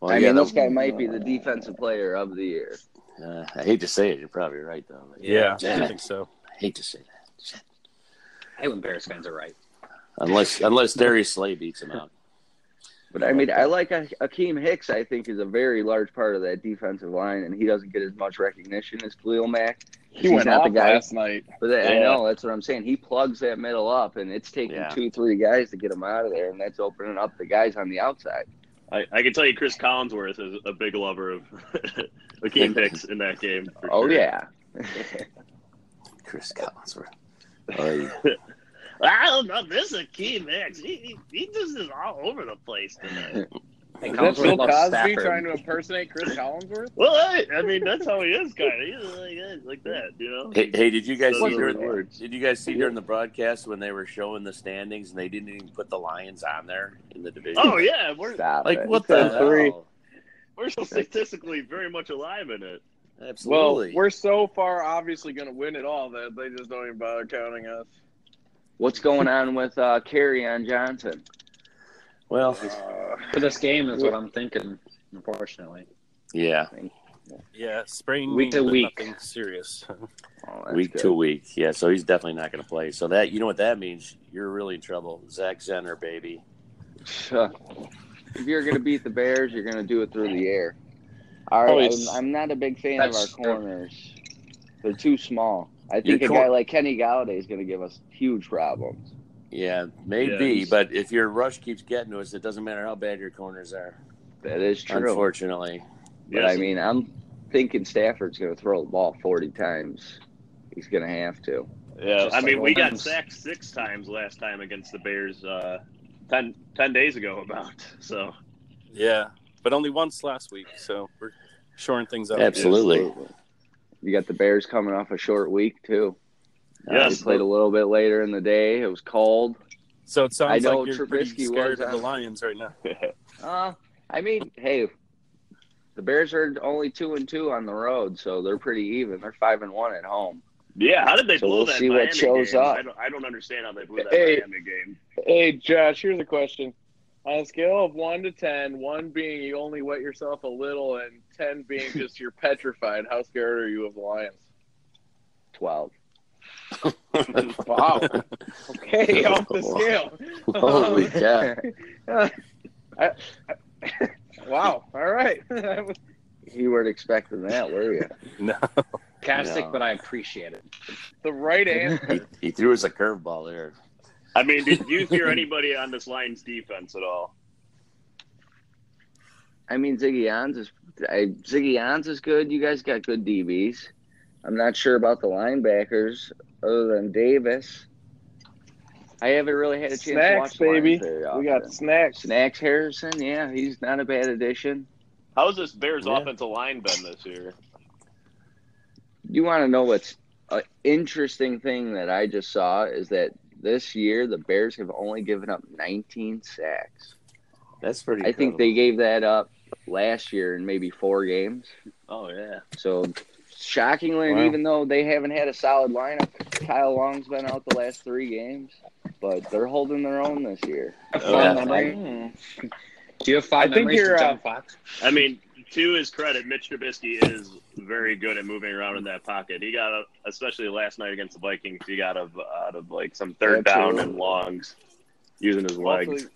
Well, I yeah, mean, the- this guy might be the defensive player of the year. uh, I hate to say it. You're probably right, though. But Yeah, I think so. I hate to say that. I hate when Bears fans are right. Unless unless Darius Slay beats him out. But I mean, I like Akiem Hicks. I think is a very large part of that defensive line, and he doesn't get as much recognition as Khalil Mack. He went off the guy. last night. But that, yeah. I know that's what I'm saying. He plugs that middle up, and it's taking yeah. two, three guys to get him out of there, and that's opening up the guys on the outside. I, I can tell you, Chris Collinsworth is a big lover of [laughs] Akiem [laughs] Hicks in that game. oh sure. yeah, Chris [laughs] Collinsworth. Oh, yeah. I don't know. This is Akiem Hicks. he, he just is all over the place tonight. Is that Bill Cosby trying to impersonate Chris Collinsworth? [laughs] Well, I, I mean that's how he is, kind of. He's like, like that, you know. Hey, hey did you guys see during, words. Did you guys see during the broadcast when they were showing the standings and they didn't even put the Lions on there in the division? Oh yeah, we're Stop like it. what the hell? We're so statistically very much alive in it. Absolutely. Well, we're so far obviously going to win it all that they just don't even bother counting us. What's going on with uh, Kerryon Johnson? Well, uh, for this game is what I'm thinking. Unfortunately. Yeah. Yeah, sprain week to week. Nothing serious. [laughs] Oh, week good. to week. Yeah, so he's definitely not going to play. So that you know what that means? You're really in trouble, Zach Zenner, baby. if you're going to beat the Bears, you're going to do it through the air. All right, oh, I'm, I'm, not a big fan of our corners. They're too small. I think Your a cor- guy like Kenny Golladay is going to give us huge problems. Yeah, maybe. Yes. But if your rush keeps getting to us, it doesn't matter how bad your corners are. That is true. Unfortunately. But yes. I mean, I'm thinking Stafford's going to throw the ball 40 times. He's going to have to. Yeah, Just I mean, we got sacked six times last time against the Bears uh, 10, 10 days ago, about. So. Yeah, but only once last week. So we're shoring things up. Absolutely. You got the Bears coming off a short week, too. Yes. Uh, played a little bit later in the day. It was cold. So it sounds I know like you're Trubisky pretty scared was, of the Lions right now. [laughs] uh, I mean, hey, the Bears are only two and two on the road, so they're pretty even. They're five and one at home. Yeah, how did they so blow we'll that see Miami what shows game? up. I don't, I don't understand how they blew that hey, Miami game. Hey, Josh, here's a question. On a scale of one to ten, one being you only wet yourself a little, and ten being just you're petrified, how scared are you of the Lions? Twelve. [laughs] wow. Okay, off the scale. Holy [laughs] cow. I, I, [laughs] wow. All right. you weren't expecting that, were you? No. Sarcastic, no. but I appreciate it. The right answer. He, he threw us a curveball there. I mean, did you hear anybody on this Lions defense at all? I mean, Ziggy Ansah is I, Ziggy Ansah is good. You guys got good DBs. I'm not sure about the linebackers other than Davis. I haven't really had a chance snacks, to watch baby. We got snacks. Snacks Harrison, yeah, he's not a bad addition. How's this Bears yeah. offensive line been this year? You want to know what's an interesting thing that I just saw is that this year the Bears have only given up 19 sacks. That's pretty. I think they gave that up last year in maybe four games. Oh yeah. So shockingly, wow. even though they haven't had a solid lineup, Kyle Long's been out the last three games, but they're holding their own this year. Oh, yeah. Do you have five I think you're, John uh, Fox? I mean, to his credit, Mitch Trubisky is very good at moving around in that pocket. He got, a, especially last night against the Vikings, he got out of, out of like some third down and longs using his legs. Also,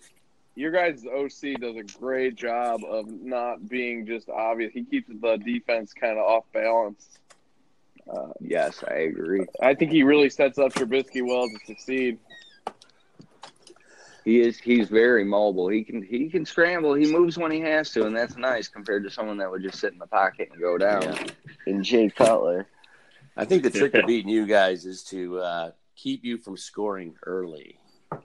your guys' OC does a great job of not being just obvious. He keeps the defense kind of off balance. Uh, yes, I agree. I think he really sets up Trubisky well to succeed. He is. He's very mobile. He can. He can scramble. He moves when he has to, and that's nice compared to someone that would just sit in the pocket and go down. Yeah. And Jay Cutler. I think the trick to [laughs] beating you guys is to uh, keep you from scoring early.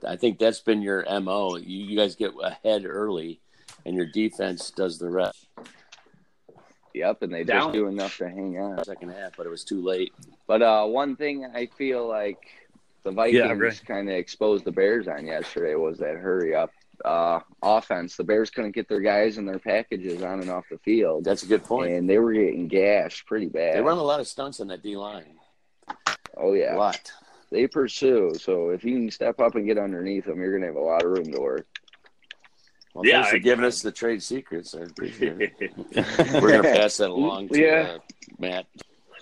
I think that's been your mo. You, you guys get ahead early, and your defense does the rest. Yep, and they Down. just do enough to hang on. Second half, but it was too late. But uh, one thing I feel like the Vikings yeah, right. kind of exposed the Bears on yesterday was that hurry up uh, offense. The Bears couldn't get their guys and their packages on and off the field. That's a good point. And they were getting gashed pretty bad. They run a lot of stunts on that D line. Oh yeah, a lot. They pursue. So if you can step up and get underneath them, you're going to have a lot of room to work. Well, yeah, thanks for giving us the trade secrets. I appreciate it. [laughs] We're going to pass that along to yeah. uh, Matt.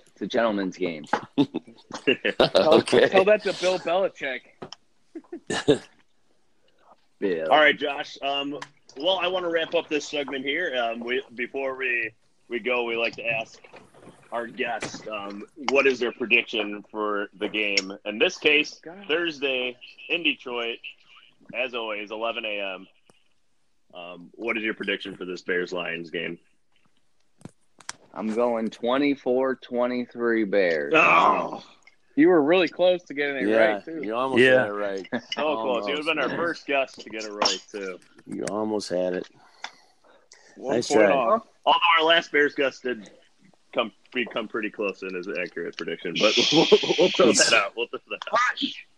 It's a gentleman's game. [laughs] okay. Tell that to Bill Belichick. [laughs] Bill. All right, Josh. Um, well, I want to wrap up this segment here. Um, we, before we we go, we like to ask our guest um, what is their prediction for the game. In this case, Thursday in Detroit, as always, 11 a.m. Um, what is your prediction for this Bears Lions game? I'm going 24-23 Bears. Oh, You were really close to getting it yeah, right too. you almost Yeah. had it right. [laughs] so close. You would have been our first guest to get it right too. You almost had it. One Nice point try. off. Although our last Bears guest did come become pretty close in his accurate prediction, but [laughs] we'll, we'll throw that out. We'll throw that out.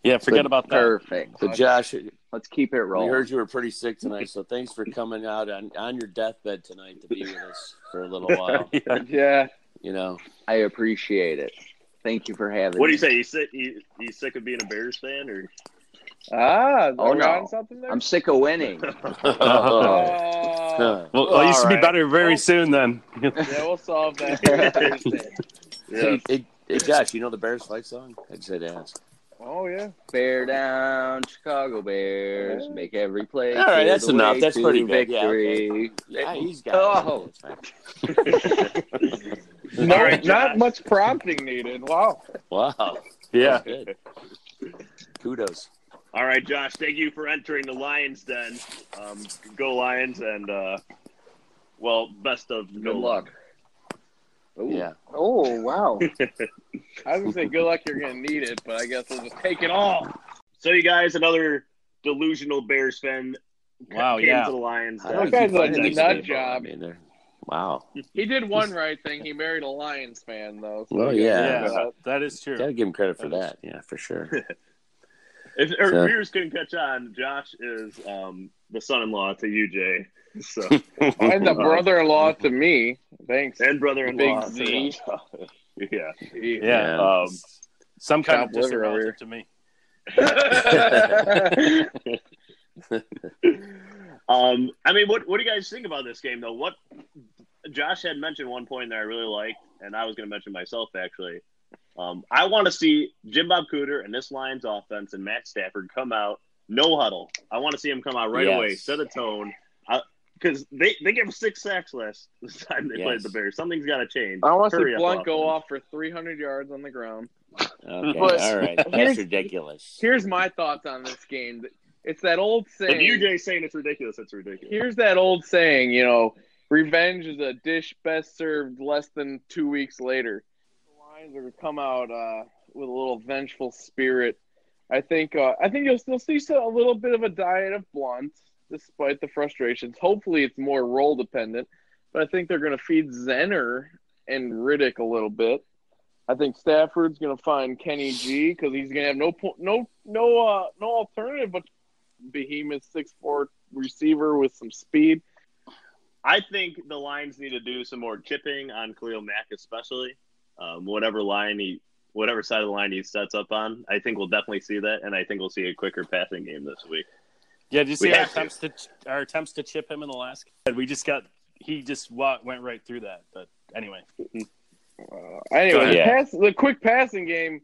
Yeah, forget But about that. Perfect. So, Josh, Let's keep it rolling. we rolling. heard you were pretty sick tonight, so thanks for coming out on, on your deathbed tonight to be with us for a little while. [laughs] Yeah. Yeah. You know, I appreciate it. Thank you for having What do me. you say? You sick? You, you sick of being a Bears fan, or Ah, Oh, no. on something there? I'm sick of winning. Uh, Well, All well, you should be right. better very soon then. yeah, we'll solve that [laughs] yeah. hey, [laughs] hey, hey, Josh, you know the Bears fight song? I just had to ask. Oh yeah. Bear down, Chicago Bears. Make every play. All right, that's enough. That's to pretty good. Yeah, okay. Victory. Yeah, he's got Oh. it. It's fine. No, All right, [laughs] not much prompting needed. Wow. Wow. Yeah. Kudos. All right, Josh. Thank you for entering the Lions. Then, um, go Lions, and uh, well, best of Good no luck. Ooh. Yeah. Oh wow! [laughs] I was gonna say good luck. You're gonna need it, but I guess we'll just take it all. So, you guys, another delusional Bears fan. Wow, came yeah. to the Lions. How do That guy's keep a finding nut job. I mean, wow. He did one right thing. He married a Lions fan, though. Well, yeah. Yeah, that. that is true. Got to give him credit for that. Yeah, for sure. [laughs] If our So- viewers couldn't catch on, Josh is um, the son-in-law to UJ, so [laughs] And the brother-in-law to me. Thanks. and brother-in-law. Big Z. to- [laughs] yeah. Yeah. Um, Some kind of Chopped liver distant to me. [laughs] um, I mean, what what do you guys think about this game, though? What Josh had mentioned one point that I really liked, and I was going to mention myself actually. Um, I want to see Jim Bob Cooter and this Lions offense and Matt Stafford come out no huddle. I want to see him come out right Yes. away, set a tone, because they they gave six sacks last [laughs] time they played the Bears. Something's got to change. I want to Hurry see up, Blount go offense. off for 300 yards on the ground. Okay. But All right. [laughs] That's ridiculous. Here's my thoughts on this game. It's that old If saying. UJ's saying it's ridiculous, it's ridiculous. Here's that old saying, you know, revenge is a dish best served less than two weeks later. Gonna come out uh, with a little vengeful spirit. I think uh, I think you'll still see a little bit of a diet of Blount, despite the frustrations. Hopefully, it's more role dependent, but I think they're going to feed Zenner and Riddick a little bit. I think Stafford's going to find Kenny G because he's going to have no po- no no uh, no alternative but behemoth six four receiver with some speed. I think the Lions need to do some more chipping on Khalil Mack, especially um, whatever line he, whatever side of the line he sets up on. I think we'll definitely see that, and I think we'll see a quicker passing game this week. Yeah, did you We see our have to. attempts to. our attempts to chip him in the last? We just got he just wa- went right through that. But anyway, Uh, anyway, the, Yeah. pass, the quick passing game,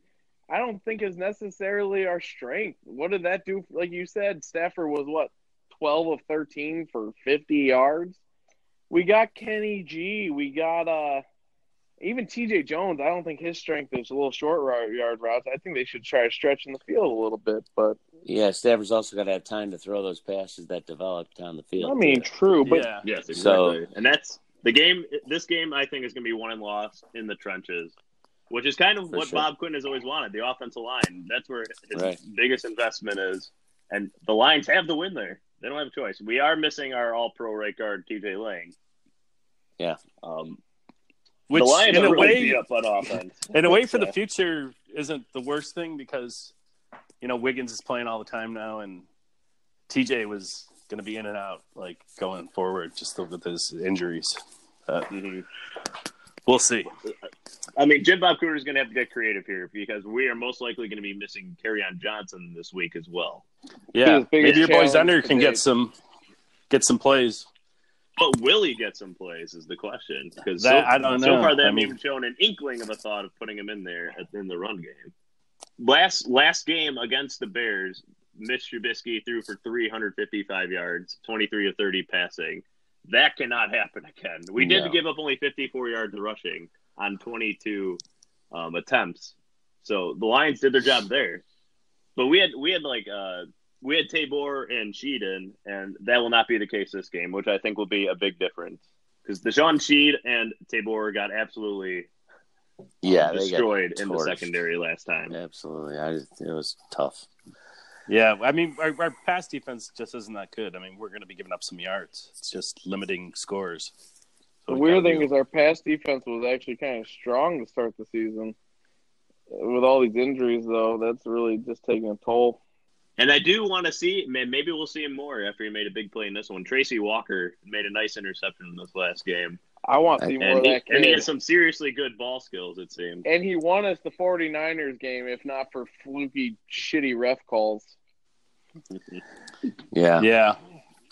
I don't think is necessarily our strength. What did that do? Like you said, Stafford was what twelve of thirteen for fifty yards. We got Kenny G. We got uh even T.J. Jones. I don't think his strength is a little short yard, yard routes. I think they should try to stretch in the field a little bit. But Yeah, Stafford's also got to have time to throw those passes that develop down the field. I mean, too. true. But yeah, Yes, exactly. So- and that's the game. This game, I think, is going to be won and lost in the trenches, which is kind of what sure. Bob Quinn has always wanted. The offensive line. That's where his Right. biggest investment is, and the Lions have the win there. They don't have a choice. We are missing our All-Pro right guard, T.J. Lang. Yeah. Um, which the Lions in are a really way, beat up on offense. in a way for the future isn't the worst thing because you know Wiggins is playing all the time now, and TJ was going to be in and out like going forward just with his injuries. Uh, mhm. we'll see. I mean, Jim Bob Cooter is going to have to get creative here because we are most likely going to be missing Kerryon Johnson this week as well. Yeah, maybe your boy challenge Zenner can date. get some get some plays. But will he get some plays is the question. Because so, I don't know. so far they I haven't mean- even shown an inkling of a thought of putting him in there at, in the run game. Last last game against the Bears, Mitch Trubisky threw for 355 yards, 23 of 30 passing. That cannot happen again. We did No. give up only 54 yards of rushing on 22 um, attempts, so the Lions did their job there. But we had we had like uh, we had Tabor and Sheedon, and that will not be the case this game, which I think will be a big difference because DeShawn Shead and Tabor got absolutely uh, Yeah, they got destroyed in the secondary last time. Absolutely, I just, it was tough. Yeah, I mean, our, our pass defense just isn't that good. I mean, we're going to be giving up some yards. It's just limiting scores. The we weird thing do- is our pass defense was actually kind of strong to start the season. With all these injuries, though, that's really just taking a toll. And I do want to see, man, maybe we'll see him more after he made a big play in this one. Tracy Walker made a nice interception in this last game. I want to see more And of he, that and he has some seriously good ball skills, it seems. And he won us the 49ers game, if not for fluky, shitty ref calls. [laughs] Yeah, Yeah.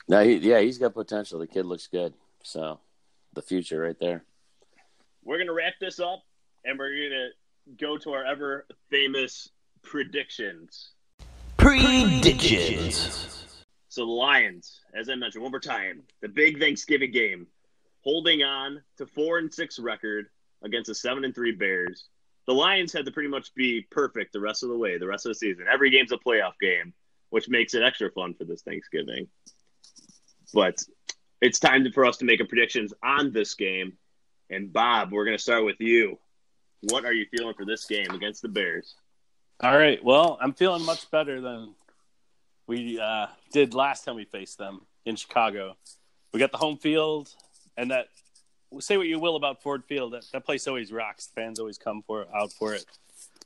no, he, yeah, he's got potential. The kid looks good. So, the future right there. We're going to wrap this up, and we're going to go to our ever famous predictions. Predictions. So the Lions, as I mentioned one more time, the big Thanksgiving game, holding on to four and six record against the seven and three Bears. The Lions had to pretty much be perfect the rest of the way, the rest of the season. Every game's a playoff game, which makes it extra fun for this Thanksgiving. But it's time for us to make a predictions on this game. And Bob, we're going to start with you. What are you feeling for this game against the Bears? All right. Well, I'm feeling much better than we uh, did last time we faced them in Chicago. We got the home field, and that say what you will about Ford Field, that, that place always rocks. Fans always come for out for it.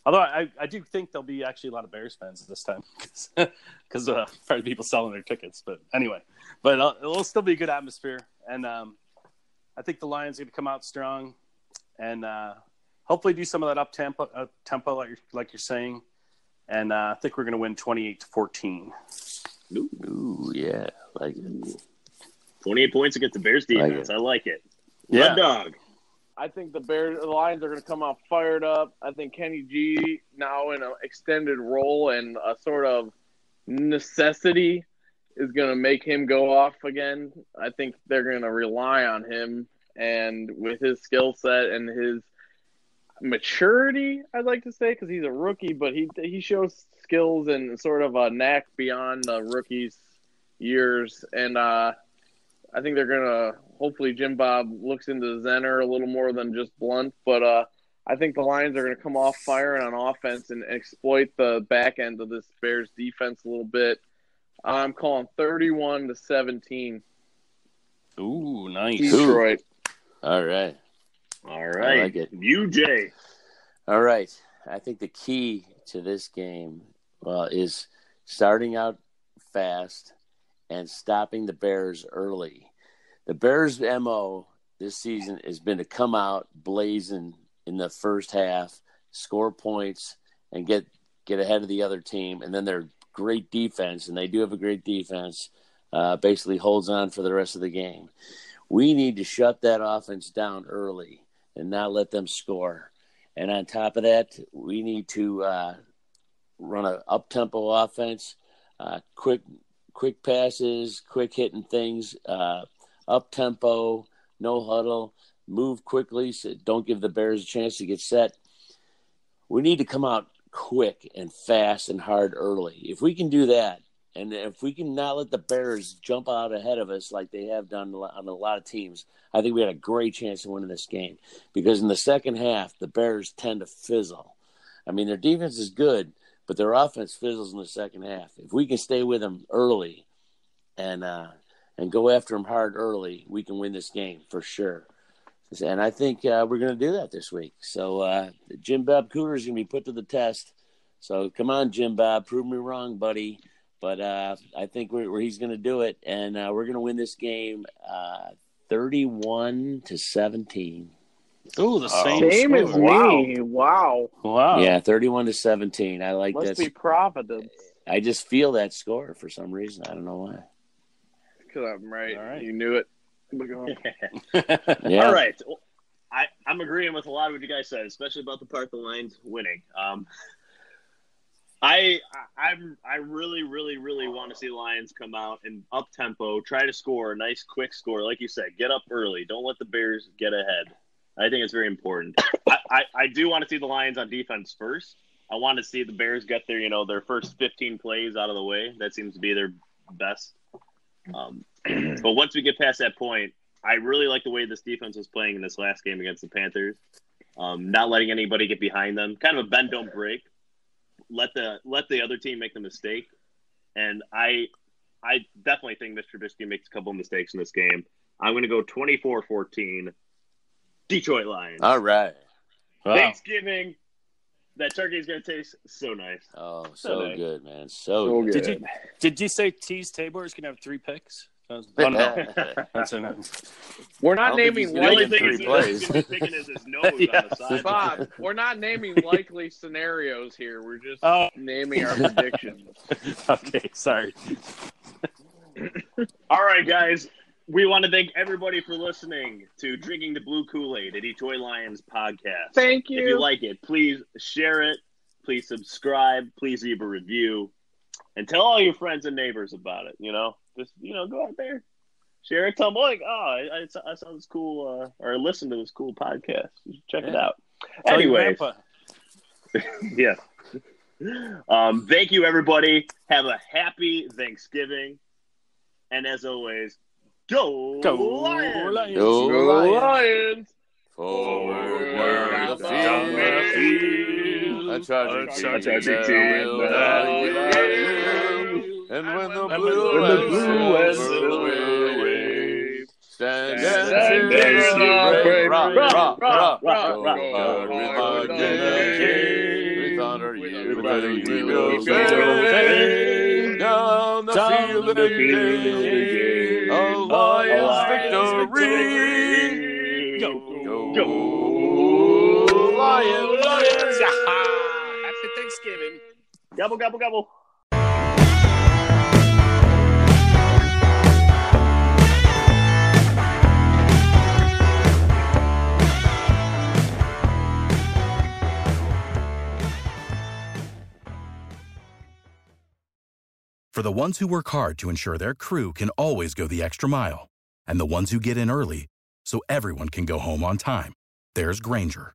Although I, I do think there'll be actually a lot of Bears fans this time [laughs] because uh, probably people selling their tickets. But anyway, but uh, it'll still be a good atmosphere, and um, I think the Lions are going to come out strong, and uh, hopefully do some of that up tempo, up tempo like you're, like you're saying. And uh, I think we're going to win twenty eight to fourteen. Ooh, yeah, like it. 28 points against the Bears defense. it. I like it. Yeah. Red Dog. I think the Bears, the Lions are going to come out fired up. I think Kenny G now in an extended role and a sort of necessity is going to make him go off again. I think they're going to rely on him and with his skill set and his maturity, I'd like to say, because he's a rookie, but he he shows skills and sort of a knack beyond the rookie's years, and uh, I think they're gonna hopefully Jim Bob looks into Zenner a little more than just Blount, but uh, I think the Lions are gonna come off firing on offense and exploit the back end of this Bears defense a little bit. I'm calling 31 to 17 Ooh, nice. Detroit. all right. All right. like it. You, Jay. All right. I think the key to this game, well, is starting out fast and stopping the Bears early. The Bears' MO this season has been to come out blazing in the first half, score points, and get get ahead of the other team. And then their great defense, and they do have a great defense, uh, basically holds on for the rest of the game. We need to shut that offense down early and not let them score. And on top of that, we need to uh, run an up tempo offense, uh, quick quick passes, quick hitting things, uh, up tempo, no huddle, move quickly. So don't give the Bears a chance to get set. We need to come out quick and fast and hard early. If we can do that, and if we can not let the Bears jump out ahead of us like they have done on a lot of teams, I think we had a great chance of winning this game. Because in the second half, the Bears tend to fizzle. I mean, their defense is good, but their offense fizzles in the second half. If we can stay with them early and uh, and go after them hard early, we can win this game for sure. And I think uh, we're going to do that this week. So uh, Jim Bob Cooter is going to be put to the test. So come on, Jim Bob, prove me wrong, buddy. But uh, I think we're, he's going to do it, and uh, we're going to win this game uh, 31 to 17. Ooh, the same. Same as score. me. Wow. Wow. Yeah, 31 to 17. I like Must that. be Providence. I just feel that score for some reason. I don't know why. Because I'm right. All right. You knew it. Look at him. [laughs] Yeah. All right. Well, I, I'm agreeing with a lot of what you guys said, especially about the part the Lions winning. Um, I I'm I really really really want to see the Lions come out and up tempo, try to score a nice quick score, like you said, get up early. Don't let the Bears get ahead. I think it's very important. I, I, I do want to see the Lions on defense first. I want to see the Bears get their you know their first 15 plays out of the way. That seems to be their best. Um, [clears throat] but once we get past that point, I really like the way this defense was playing in this last game against the Panthers. Um, not letting anybody get behind them, kind of a bend don't break. Let the let the other team make the mistake, and I I definitely think Mr. Trubisky makes a couple mistakes in this game. I'm going to go 24-14, Detroit Lions. All right. Wow. Thanksgiving. That turkey is going to taste so nice. Oh, so, so nice. good, man. So, so good. Did you did you say Teez Tabor is going to have three picks? Oh, no. That's [laughs] We're not naming likely three plays. Is his [laughs] nose yes. Bob, we're not naming [laughs] likely scenarios here. We're just oh. naming our predictions. okay, sorry. All right, guys. We want to thank everybody for listening to Drinking the Blue Kool Aid, a Detroit Lions podcast. Thank you. If you like it, please share it. Please subscribe. Please leave a review. And tell all your friends and neighbors about it. You know, just you know, go out there, share it. Tell them like, oh, I, I, I saw this cool uh, or listen to this cool podcast. Check yeah. it out. Anyway, [laughs] yeah. Um, thank you, everybody. Have a happy Thanksgiving, and as always, go, go Lions! Lions! Go, go Lions! Forward, down the field, a tragic team, and when the blue, when the blue and silver wave stand and celebrate, rock, rock, rock, rock, rock, with our king, with honor you, we will sing down the field again, a Lions victory. Go, go, Lions, Lions! Thanksgiving. Gobble, gobble, gobble. For the ones who work hard to ensure their crew can always go the extra mile, and the ones who get in early so everyone can go home on time, there's Grainger,